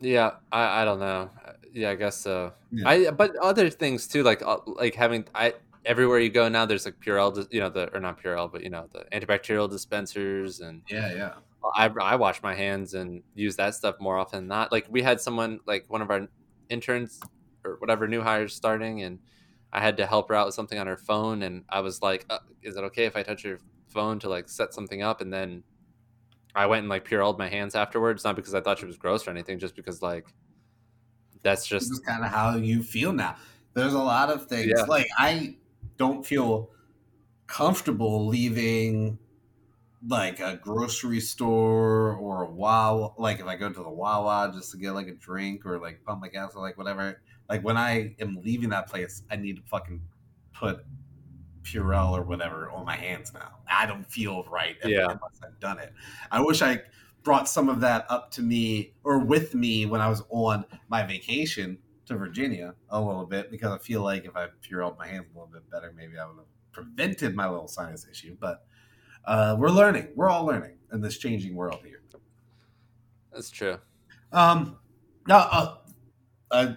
Yeah, I, I don't know. Yeah, I guess so. Yeah. I but other things too, like uh, like having I everywhere you go now, there's like Purell, you know the or not Purell, but you know the antibacterial dispensers, and yeah, yeah, I I wash my hands and use that stuff more often than not. Like we had someone like one of our interns or whatever new hires starting, and I had to help her out with something on her phone, and I was like, uh, "Is it okay if I touch your phone to like set something up?" And then I went and like Purelled my hands afterwards, not because I thought she was gross or anything, just because like that's just kind of how you feel now. There's a lot of things Yeah. like I don't feel comfortable leaving like a grocery store or a Wawa. Like if I go to the Wawa just to get like a drink or like pump my gas or like whatever. Like when I am leaving that place, I need to fucking put Purell or whatever on my hands now. I don't feel right Yeah. unless I've done it. I wish I brought some of that up to me or with me when I was on my vacation to Virginia a little bit because I feel like if I Purelled my hands a little bit better, maybe I would have prevented my little sinus issue. But uh, we're learning. We're all learning in this changing world here. that's true. Um, now, uh, I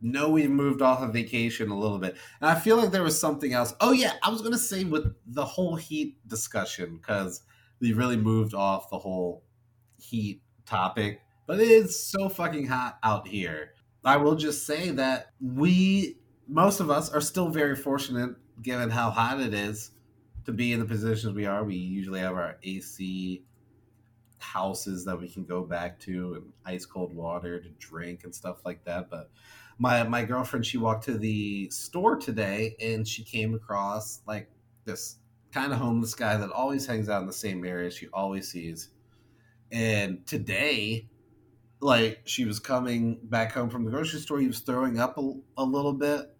know we've moved off of vacation a little bit, and I feel like there was something else. Oh yeah, I was gonna say with the whole heat discussion because we really moved off the whole heat topic, but it is so fucking hot out here. I will just say that we, most of us, are still very fortunate given how hot it is to be in the positions we are. We usually have our AC houses that we can go back to and ice cold water to drink and stuff like that. But my my girlfriend, she walked to the store today and she came across like this kind of homeless guy that always hangs out in the same area she always sees. And today, like she was coming back home from the grocery store, he was throwing up a, a little bit.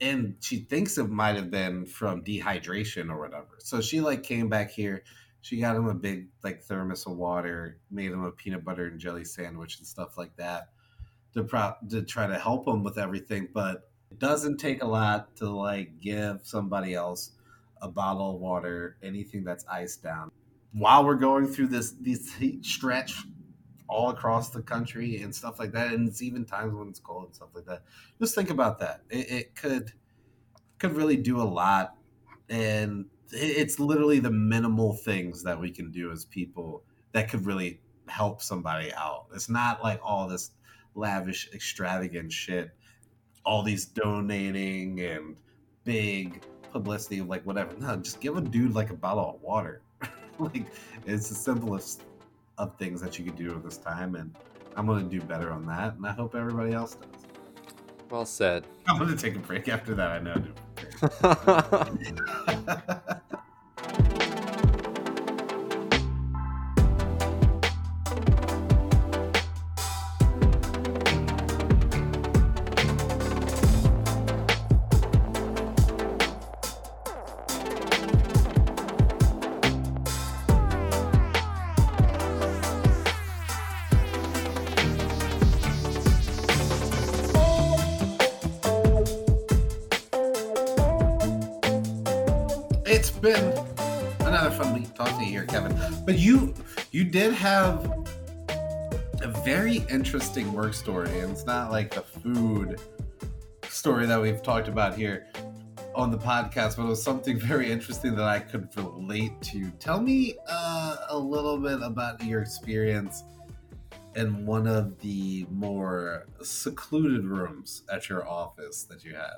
And she thinks it might have been from dehydration or whatever. So she like came back here she got him a big like thermos of water, made him a peanut butter and jelly sandwich and stuff like that to pro- to try to help them with everything. But it doesn't take a lot to like give somebody else a bottle of water, anything that's iced down. While we're going through this these heat stretch all across the country and stuff like that, and it's even times when it's cold and stuff like that. Just think about that. It, it could could really do a lot, and it's literally the minimal things that we can do as people that could really help somebody out. It's not like all this lavish, extravagant shit, all these donating and big publicity of like whatever. No, just give a dude like a bottle of water. [laughs] like it's the simplest of things that you could do at this time, and I'm gonna do better on that, and I hope everybody else does. Well said. [laughs] I'm gonna take a break after that. I know. [laughs] it's been another fun week talking here, Kevin. But you you did have a very interesting work story, and it's not like the food story that we've talked about here on the podcast, but it was something [laughs] very interesting that I could relate to. Tell me uh, a little bit about your experience in one of the more secluded rooms at your office that you had.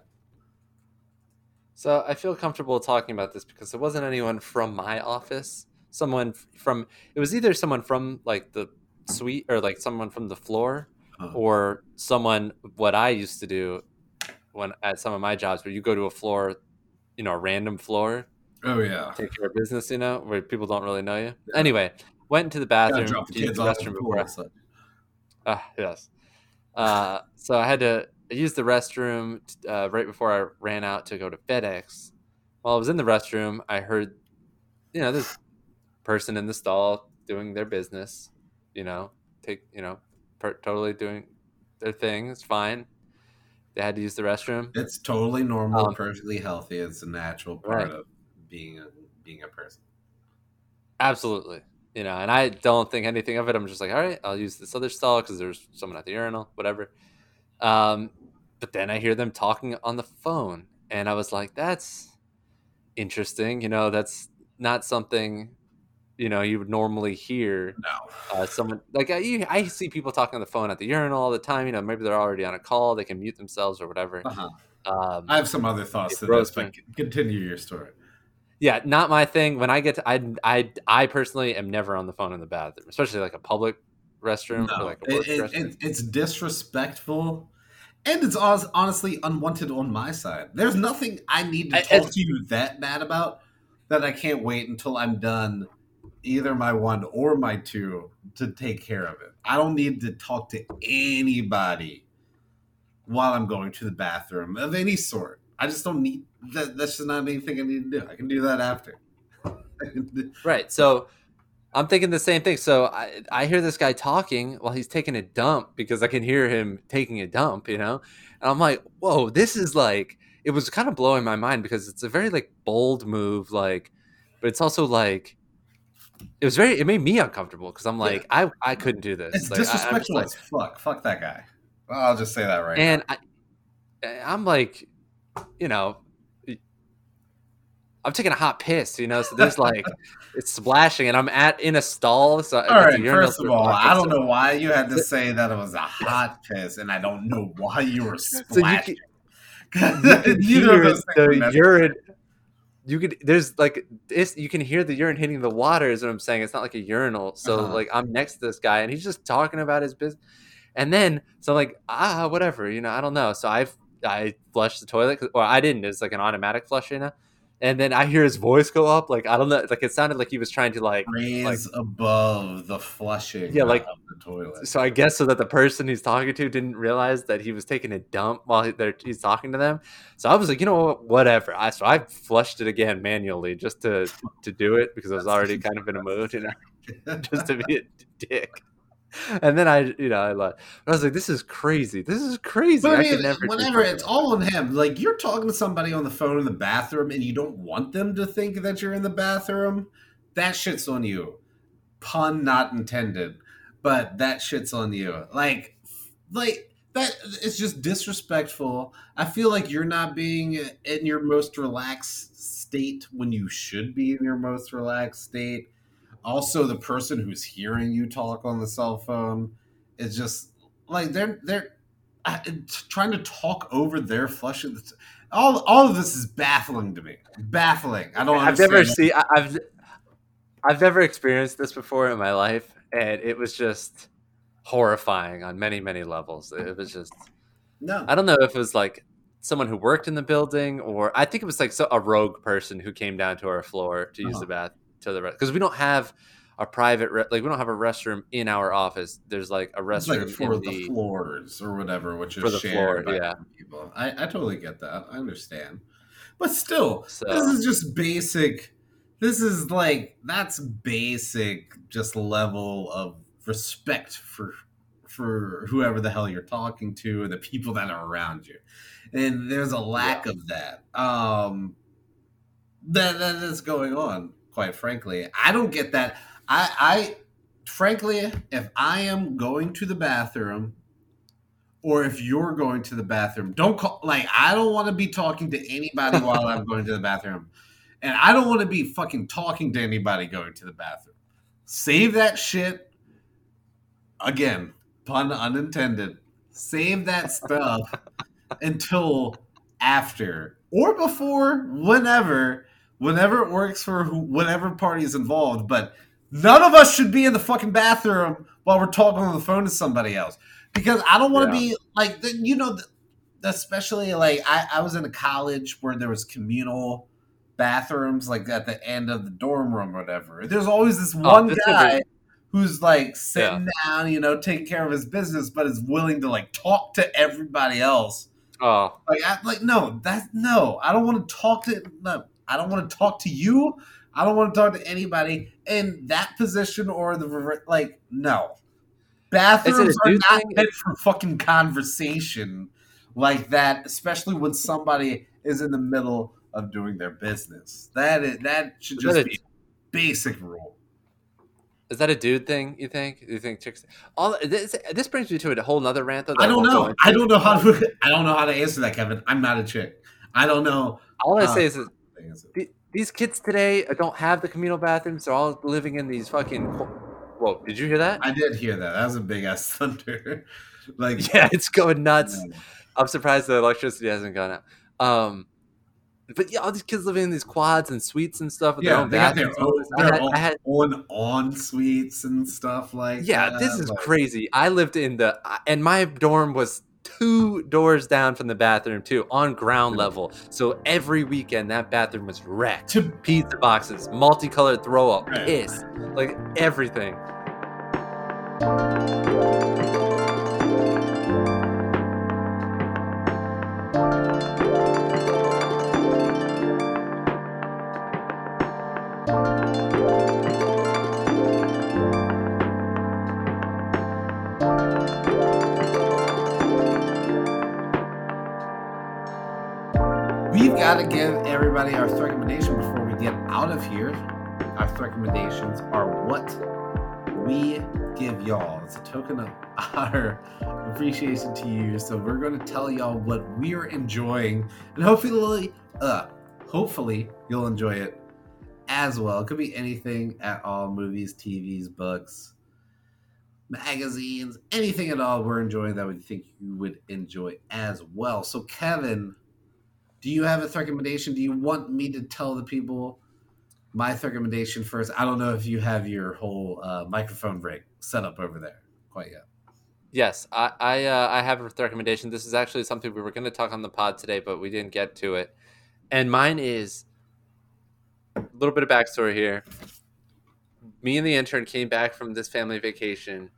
So I feel comfortable talking about this because it wasn't anyone from my office. Someone from it was either someone from like the suite or like someone from the floor Uh, or someone what I used to do when at some of my jobs where you go to a floor, you know, a random floor, oh yeah, take care of business, you know, where people don't really know you. Anyway, went into the bathroom the kids the off at the restroom before I so- Ah, yes. Uh, so I had to use the restroom uh, right before I ran out to go to FedEx, while I was in the restroom, I heard, you know, this person in the stall doing their business. You know, take you know, per- totally doing their thing. It's fine. They had to use the restroom. It's totally normal, Um, perfectly healthy. It's a natural part Right. of being a being a person. Absolutely. You know, and I don't think anything of it. I'm just like, all right, I'll use this other stall because there's someone at the urinal, whatever. Um, but then I hear them talking on the phone, and I was like, that's interesting. You know, that's not something you know you would normally hear. No. Uh, someone like I, you, I see people talking on the phone at the urinal all the time. You know, maybe they're already on a call. They can mute themselves or whatever. Uh-huh. Um, I have some other thoughts to this, but continue your story. yeah, not my thing. When I get to, I, I, I personally am never on the phone in the bathroom, especially like a public restroom or No, like a work it- restroom. it- it's disrespectful, and it's honestly unwanted on my side. There's nothing I need to talk to you that bad about that I can't wait until I'm done either my one or my two to take care of it. I don't need to talk to anybody while I'm going to the bathroom of any sort. I just don't need that. That's just not anything I need to do. I can do that after. [laughs] Right. So I'm thinking the same thing. So I, I hear this guy talking while he's taking a dump because I can hear him taking a dump, you know? And I'm like, whoa, this is like, it was kind of blowing my mind because it's a very like bold move, like, but it's also like, it was very, it made me uncomfortable because I'm Yeah. like, I, I couldn't do this. it's Like, I- disrespectful like- as fuck. Fuck that guy. I'll just say that right now. and I, eh, I'm like, you know, I'm taking a hot piss, you know. So there's like, [laughs] it's splashing, and I'm at in a stall. So All right. First of all, I don't know why you had to [laughs] say that it was a hot piss, and I don't know why you were So you splashing. can, you can [laughs] hear the urine. You could there's like this. You can hear the urine hitting the water. Is what I'm saying. It's not like a urinal. So Uh-huh. like I'm next to this guy, and he's just talking about his business. And then so I'm like ah whatever you know I don't know. So I've I flushed the toilet, or I didn't. It's like an automatic flush, you know. And then I hear his voice go up, like I don't know, like it sounded like he was trying to like. raise above the flushing Yeah, like- of the toilet. So I guess so that the person he's talking to didn't realize that he was taking a dump while he, he's talking to them. So I was like, you know what, whatever. I so I flushed it again manually just to to do it because I was already kind of in a mood, you know, [laughs] just to be a dick. [laughs] And then I, you know, I, like, I was like, this is crazy. This is crazy. But I mean, never. whenever it's all on him, like you're talking to somebody on the phone in the bathroom and you don't want them to think that you're in the bathroom, that shit's on you. Pun not intended, but that shit's on you. Like, like that. It's just disrespectful. I feel like you're not being in your most relaxed state when you should be in your most relaxed state. Also, the person who's hearing you talk on the cell phone is just like they're they're trying to talk over their flush. All all of this is baffling to me. Baffling. I don't. I've never seen. I've I've never experienced this before in my life, and it was just horrifying on many many levels. It was just. No. I don't know if it was like someone who worked in the building, or I think it was like so, a rogue person who came down to our floor to use Uh-huh. the bath to the because we don't have a private re- like we don't have a restroom in our office. There's like a restroom like for in the, the, floors or whatever, which is For the shared floor, by yeah. people. I, I totally get that. I understand, but still, So- this is just basic. This is like that's basic, just level of respect for for whoever the hell you're talking to and the people that are around you. And there's a lack of that. Um that that is going on, quite frankly. I don't get that. I I frankly, if I am going to the bathroom or if you're going to the bathroom, don't call like I don't want to be talking to anybody [laughs] while I'm going to the bathroom. And I don't want to be fucking talking to anybody going to the bathroom. Save that shit. Again, pun unintended. Save that stuff [laughs] until after or before, whenever, whenever it works for who, whatever party is involved. But none of us should be in the fucking bathroom while we're talking on the phone to somebody else because I don't want to Yeah. be like you know, especially like I, I was in a college where there was communal bathrooms like at the end of the dorm room or whatever. There's always this one this guy who's like sitting down, you know, taking care of his business, but is willing to like talk to everybody else. oh Like, I, like no, that no, I don't want to talk to no. I don't want to talk to you. I don't want to talk to anybody in that position or the like. No, bathrooms are not thing? meant for fucking conversation like that, especially when somebody is in the middle of doing their business. That is, that should just that be a basic rule. Is that a dude thing? You think? You think chicks? All this, this brings me to a whole other rant. Though, I don't know. I don't know how to. [laughs] I don't know how to answer that, Kevin. I'm not a chick. I don't know. All I uh, say is, is these kids today don't have the communal bathrooms. They're all living in these fucking. Whoa! Did you hear that? I did hear that. That was a big ass [laughs] thunder. like [laughs] yeah, it's going nuts. I'm surprised the electricity hasn't gone out. Um, but yeah, all these kids living in these quads and suites and stuff with yeah, their own bathrooms. Their own, I had, own on suites and stuff like. Yeah, that. this is like, crazy. I lived in the and my dorm was two doors down from the bathroom too, on ground level. So every weekend that bathroom was wrecked. To, Pizza boxes, multicolored throw up, piss, like everything. Got to give everybody our recommendation before we get out of here. Our recommendations are what we give y'all. It's a token of [laughs] our appreciation to you. So we're going to tell y'all what we're enjoying, and hopefully, uh, hopefully you'll enjoy it as well. It could be anything at all: movies, TVs, books, magazines, anything at all. We're enjoying that we think you would enjoy as well. So, Kevin do you have a recommendation? Do you want me to tell the people my recommendation first? I don't know if you have your whole uh, microphone break set up over there quite yet. Yes, I I, uh, I have a recommendation. This is actually something we were going to talk on the pod today, but we didn't get to it. And mine is a little bit of backstory here. Me and the intern came back from this family vacation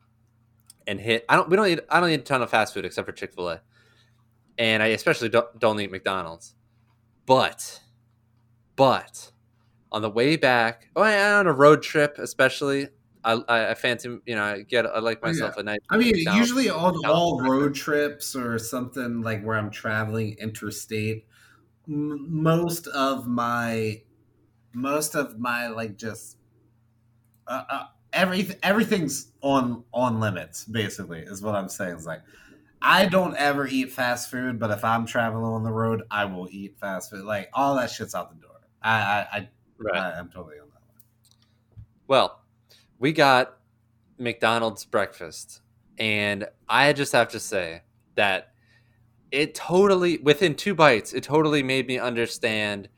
and hit. I don't. We don't eat. I don't eat a ton of fast food except for Chick Fil A, and I especially don't, don't eat McDonald's. But, but on the way back, oh, on a road trip, especially, I, I fancy, you know, I get, I like myself yeah. a nice. I mean, usually on all road trips or something like where I'm traveling interstate, m- most of my, most of my like just, uh, uh, everything, everything's on on limits. Basically, is what I'm saying. It's like I don't ever eat fast food, but if I'm traveling on the road, I will eat fast food. Like all that shit's out the door. I I, I, right. I am totally on that one. Well, we got McDonald's breakfast, and I just have to say that it totally within two bites, it totally made me understand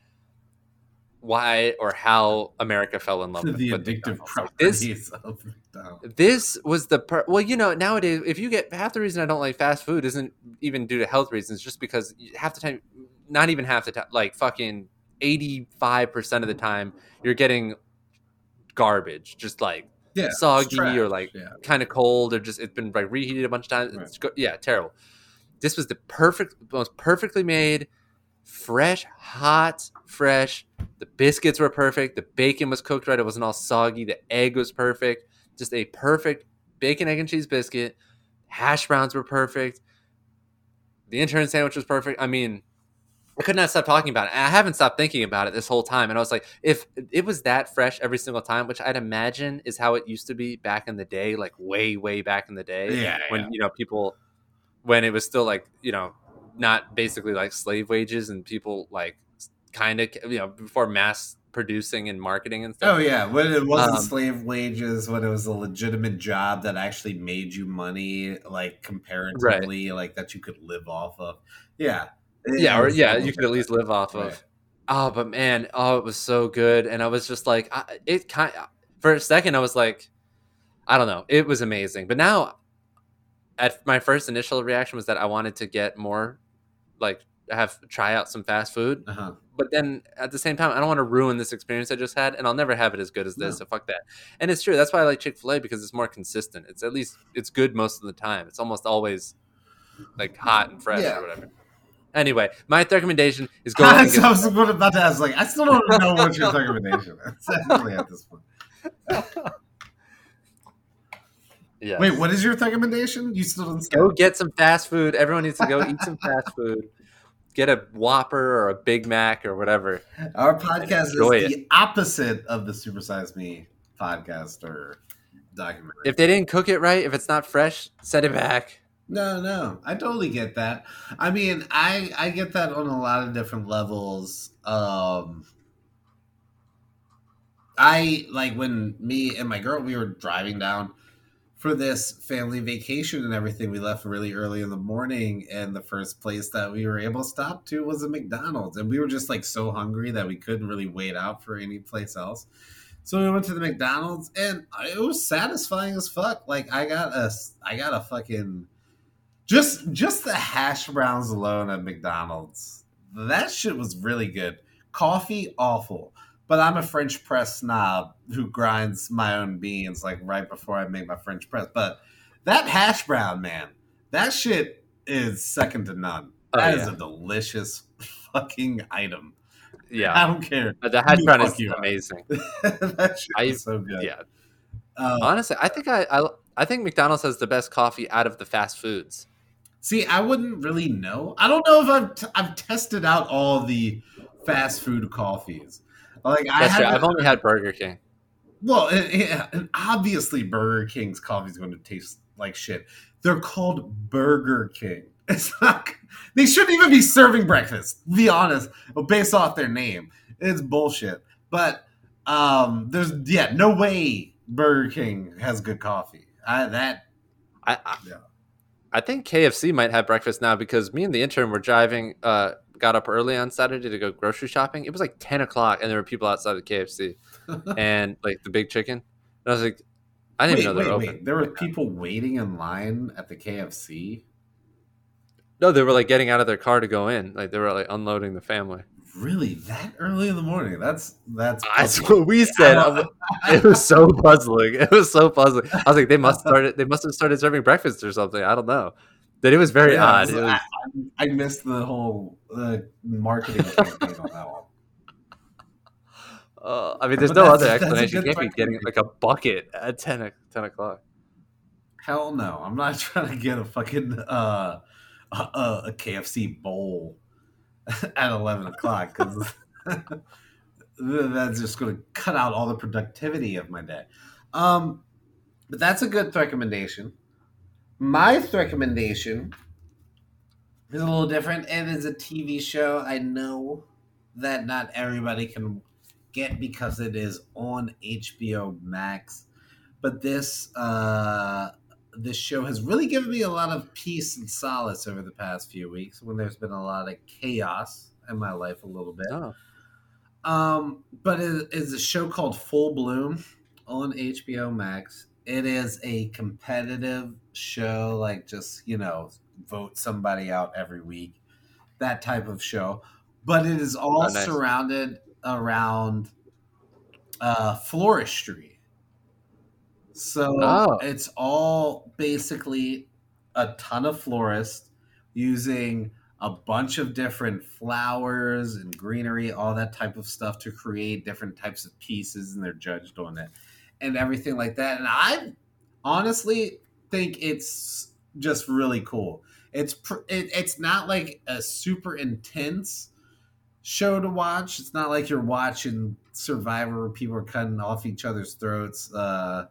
why or how America fell in love with the addictive properties this, of McDonald's. This was the per- well, you know, nowadays if you get half the reason I don't like fast food isn't even due to health reasons, just because half the time, not even half the time, like fucking eighty five percent of the time, you're getting garbage, just like yeah, soggy or like yeah. kind of cold or just it's been like reheated a bunch of times. Right. yeah, terrible. This was the perfect, most perfectly made, fresh, hot, fresh the biscuits were perfect. The bacon was cooked right. It wasn't all soggy. The egg was perfect. Just a perfect bacon, egg, and cheese biscuit. Hash browns were perfect. The intern sandwich was perfect. I mean, I could not stop talking about it. I haven't stopped thinking about it this whole time. And I was like, if it was that fresh every single time, which I'd imagine is how it used to be back in the day, like way, way back in the day, yeah, when yeah. you know people, when it was still like you know, not basically like slave wages and people like kind of you know before mass producing and marketing and stuff. Oh yeah, when it wasn't um, slave wages, when it was a legitimate job that actually made you money, like comparatively, right. like that you could live off of. Yeah, yeah, or yeah, you could at least live off right. of. Oh, but man, oh, it was so good, and I was just like, I, it kind. For a second, I was like, I don't know, it was amazing. But now, at my first initial reaction was that I wanted to get more, like have try out some fast food. Uh-huh. But then at the same time, I don't want to ruin this experience I just had, and I'll never have it as good as this. No. So fuck that. And it's true. That's why I like Chick Fil A because it's more consistent. It's at least it's good most of the time. It's almost always like hot and fresh yeah. or whatever. Anyway, my recommendation is go. [laughs] I was about to ask, like, I still don't know what your recommendation is [laughs] at this point. [laughs] Yes. Wait, what is your recommendation? You still didn't. Go get some fast food. Everyone needs to go eat some fast food. Get a Whopper or a Big Mac or whatever. Our podcast is Enjoy the opposite of the Super Size Me podcast or documentary. If they didn't cook it right, if it's not fresh, send it back. No, no, I totally get that. I mean, I I get that on a lot of different levels. Um, I like when me and my girl we were driving down for this family vacation and everything. We left really early in the morning, and the first place that we were able to stop to was a McDonald's, and we were just like so hungry that we couldn't really wait out for any place else. So we went to the McDonald's, and it was satisfying as fuck. Like I got a, I got a fucking just just the hash browns alone at McDonald's. That shit was really good. Coffee awful, but I'm a French press snob who grinds my own beans like right before I make my French press. But that hash brown, man, that shit is second to none. Oh, That is yeah. a delicious [laughs] fucking item. Yeah. I don't care. Uh, The hash brown is fuck you are. amazing. [laughs] that shit I- is so good. Yeah. Uh, Honestly, I think I, I I think McDonald's has the best coffee out of the fast foods. See, I wouldn't really know. I don't know if I've t- I've tested out all the fast food coffees. Like I That's true. haven't- I've only had Burger King. well, it- it- obviously Burger King's coffee is going to taste like shit. They're called Burger King. [laughs] It's not. They shouldn't even be serving breakfast. Be honest, based off their name, it's bullshit. But um, there's yeah, no way Burger King has good coffee. I, that I, I, Yeah. I think KFC might have breakfast now because me and the intern were driving. Uh, got up early on Saturday to go grocery shopping. It was like ten o'clock, and there were people outside the KFC [laughs] and like the big chicken. And I was like, I didn't wait, even know they wait, were wait. open. There were people waiting in line at the KFC. No, they were like getting out of their car to go in. Like they were like unloading the family. Really, that early in the morning? That's that's. That's what we [laughs] said. I it was so puzzling. [laughs] It was so puzzling. I was like, they must started. They must have started serving breakfast or something. I don't know. But it was very Yeah, odd. was- I, I missed the whole uh, marketing [laughs] campaign on that one. uh, I mean, there's But no other explanation. You can't be getting like a bucket at 10, o- 10 o'clock. Hell no, I'm not [laughs] trying to get a fucking uh, a, a KFC bowl [laughs] at eleven o'clock because that's just going to cut out all the productivity of my day. Um, but that's a good recommendation. My recommendation is a little different. It is a TV show. I know that not everybody can get because it is on HBO Max, but this uh, this show has really given me a lot of peace and solace over the past few weeks when there's been a lot of chaos in my life a little bit. Oh, Um, but it is a show called Full Bloom on HBO Max. It is a competitive show, like just you know, vote somebody out every week, that type of show. But it is all Oh, nice. surrounded around uh, floristry. So Oh. it's all basically a ton of florists using a bunch of different flowers and greenery, all that type of stuff to create different types of pieces, and they're judged on it and everything like that. And I honestly think it's just really cool. It's pr- it, it's not like a super intense show to watch. It's not like you're watching Survivor where people are cutting off each other's throats uh,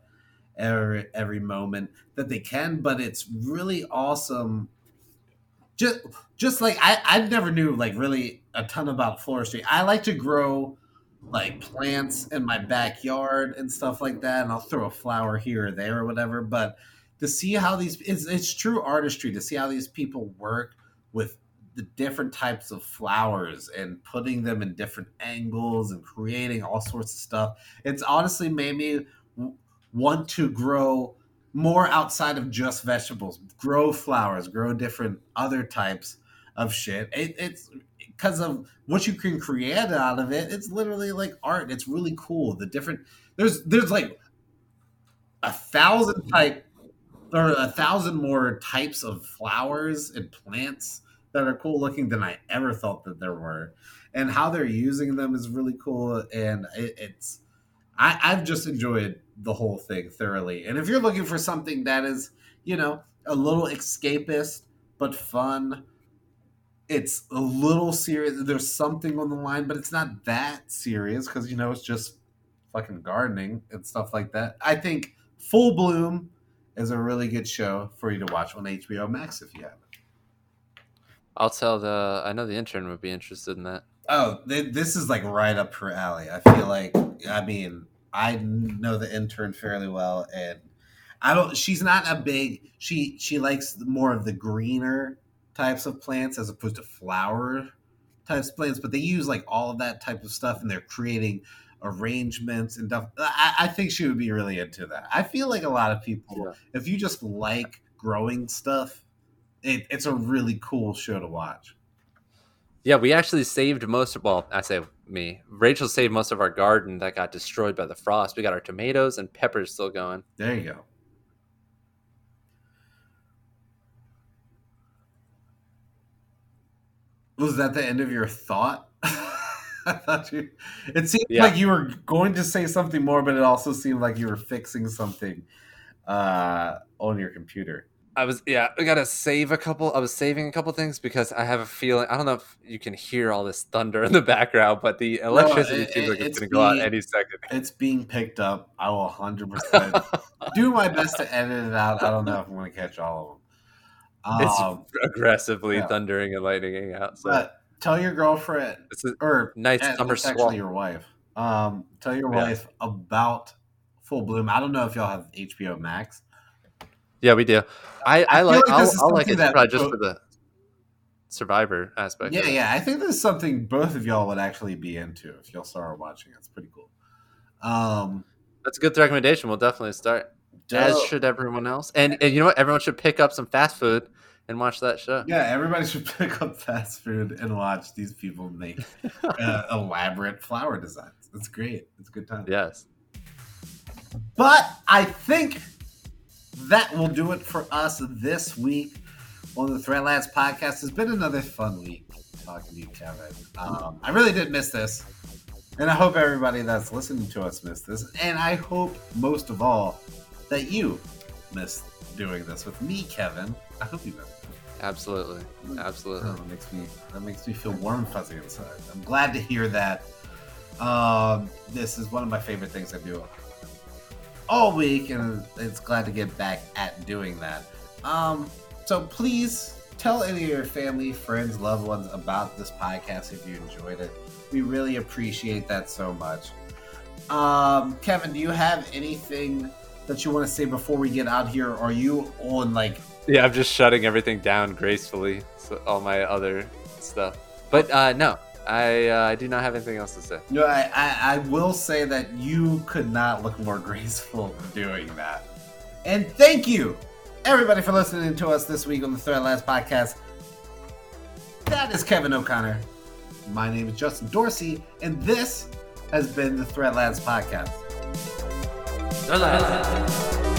every every moment that they can. But it's really awesome. Just just like I I never knew like really a ton about floristry. I like to grow like plants in my backyard and stuff like that, and I'll throw a flower here or there or whatever. But to see how these it's, it's true artistry to see how these people work with the different types of flowers and putting them in different angles and creating all sorts of stuff. It's honestly made me want to grow more outside of just vegetables, grow flowers, grow different other types of shit. It, it's because of what you can create out of it. It's literally like art. It's really cool. The different there's there's like a thousand type or a thousand more types of flowers and plants that are cool looking than I ever thought that there were, and how they're using them is really cool. And it, it's I, I've just enjoyed the whole thing thoroughly. And if you're looking for something that is, you know, a little escapist but fun, it's a little serious. There's something on the line, but it's not that serious because you know it's just fucking gardening and stuff like that. I think Full Bloom is a really good show for you to watch on HBO Max if you haven't. I'll tell the. I know the intern would be interested in that. Oh, th- this is like right up her alley. I feel like, I mean, I know the intern fairly well, and I don't. She's not a big. She she likes more of the greener types of plants as opposed to flower types of plants. But they use like all of that type of stuff, and they're creating arrangements and stuff. I, I think she would be really into that. I feel like a lot of people, Yeah. if you just like growing stuff, it, it's a really cool show to watch. Yeah, we actually saved most of. Well, I say me. Rachel saved most of our garden that got destroyed by the frost. We got our tomatoes and peppers still going. There you go. Was that the end of your thought? [laughs] I thought you. It seemed Yeah. like you were going to say something more, but it also seemed like you were fixing something uh, on your computer. I was yeah, I gotta save a couple. I was saving a couple things because I have a feeling. I don't know if you can hear all this thunder in the background, but the electricity it- seems like it- it's, it's gonna go out any second. It's being picked up. I will 100% [laughs] do my best to edit it out. I don't know if I'm going to catch all of them. It's Um, [laughs] aggressively yeah. thundering and lightning out. So but tell your girlfriend, it's a or nice summer actually your wife. Um, tell your Yeah. wife about Full Bloom. I don't know if y'all have HBO Max. Yeah, we do. I, I, feel like. like I'll, I'll like it that- probably just for the survivor aspect. Yeah, yeah. I think this is something both of y'all would actually be into if y'all started watching. It's pretty cool. Um, That's a good recommendation. We'll definitely start. As should everyone else. And and you know what? Everyone should pick up some fast food and watch that show. yeah, everybody should [laughs] pick up fast food and watch these people make [laughs] uh, elaborate flower designs. It's great. It's a good time. Yes. But I think that will do it for us this week on the Threadlands podcast. It's been another fun week talking to you, Kevin. Um, I really did miss this. And I hope everybody that's listening to us missed this. And I hope most of all that you missed doing this with me, Kevin. I hope you missed. Absolutely. Absolutely. Oh, that makes me that makes me feel warm and fuzzy inside. I'm glad to hear that. Um, this is one of my favorite things I do all week, and it's glad to get back at doing that. Um, so please tell any of your family, friends, loved ones about this podcast if you enjoyed it. We really appreciate that so much. Um, Kevin, do you have anything that you want to say before we get out here? Are you on like Yeah, I'm just shutting everything down gracefully. So all my other stuff. But uh, no, I uh, I do not have anything else to say. No, I, I, I will say that you could not look more [laughs] graceful doing that. And thank you, everybody, for listening to us this week on the Thread Last Podcast. That is Kevin O'Connor. My name is Justin Dorsey, and this has been the Thread Lads Podcast. Bye-bye.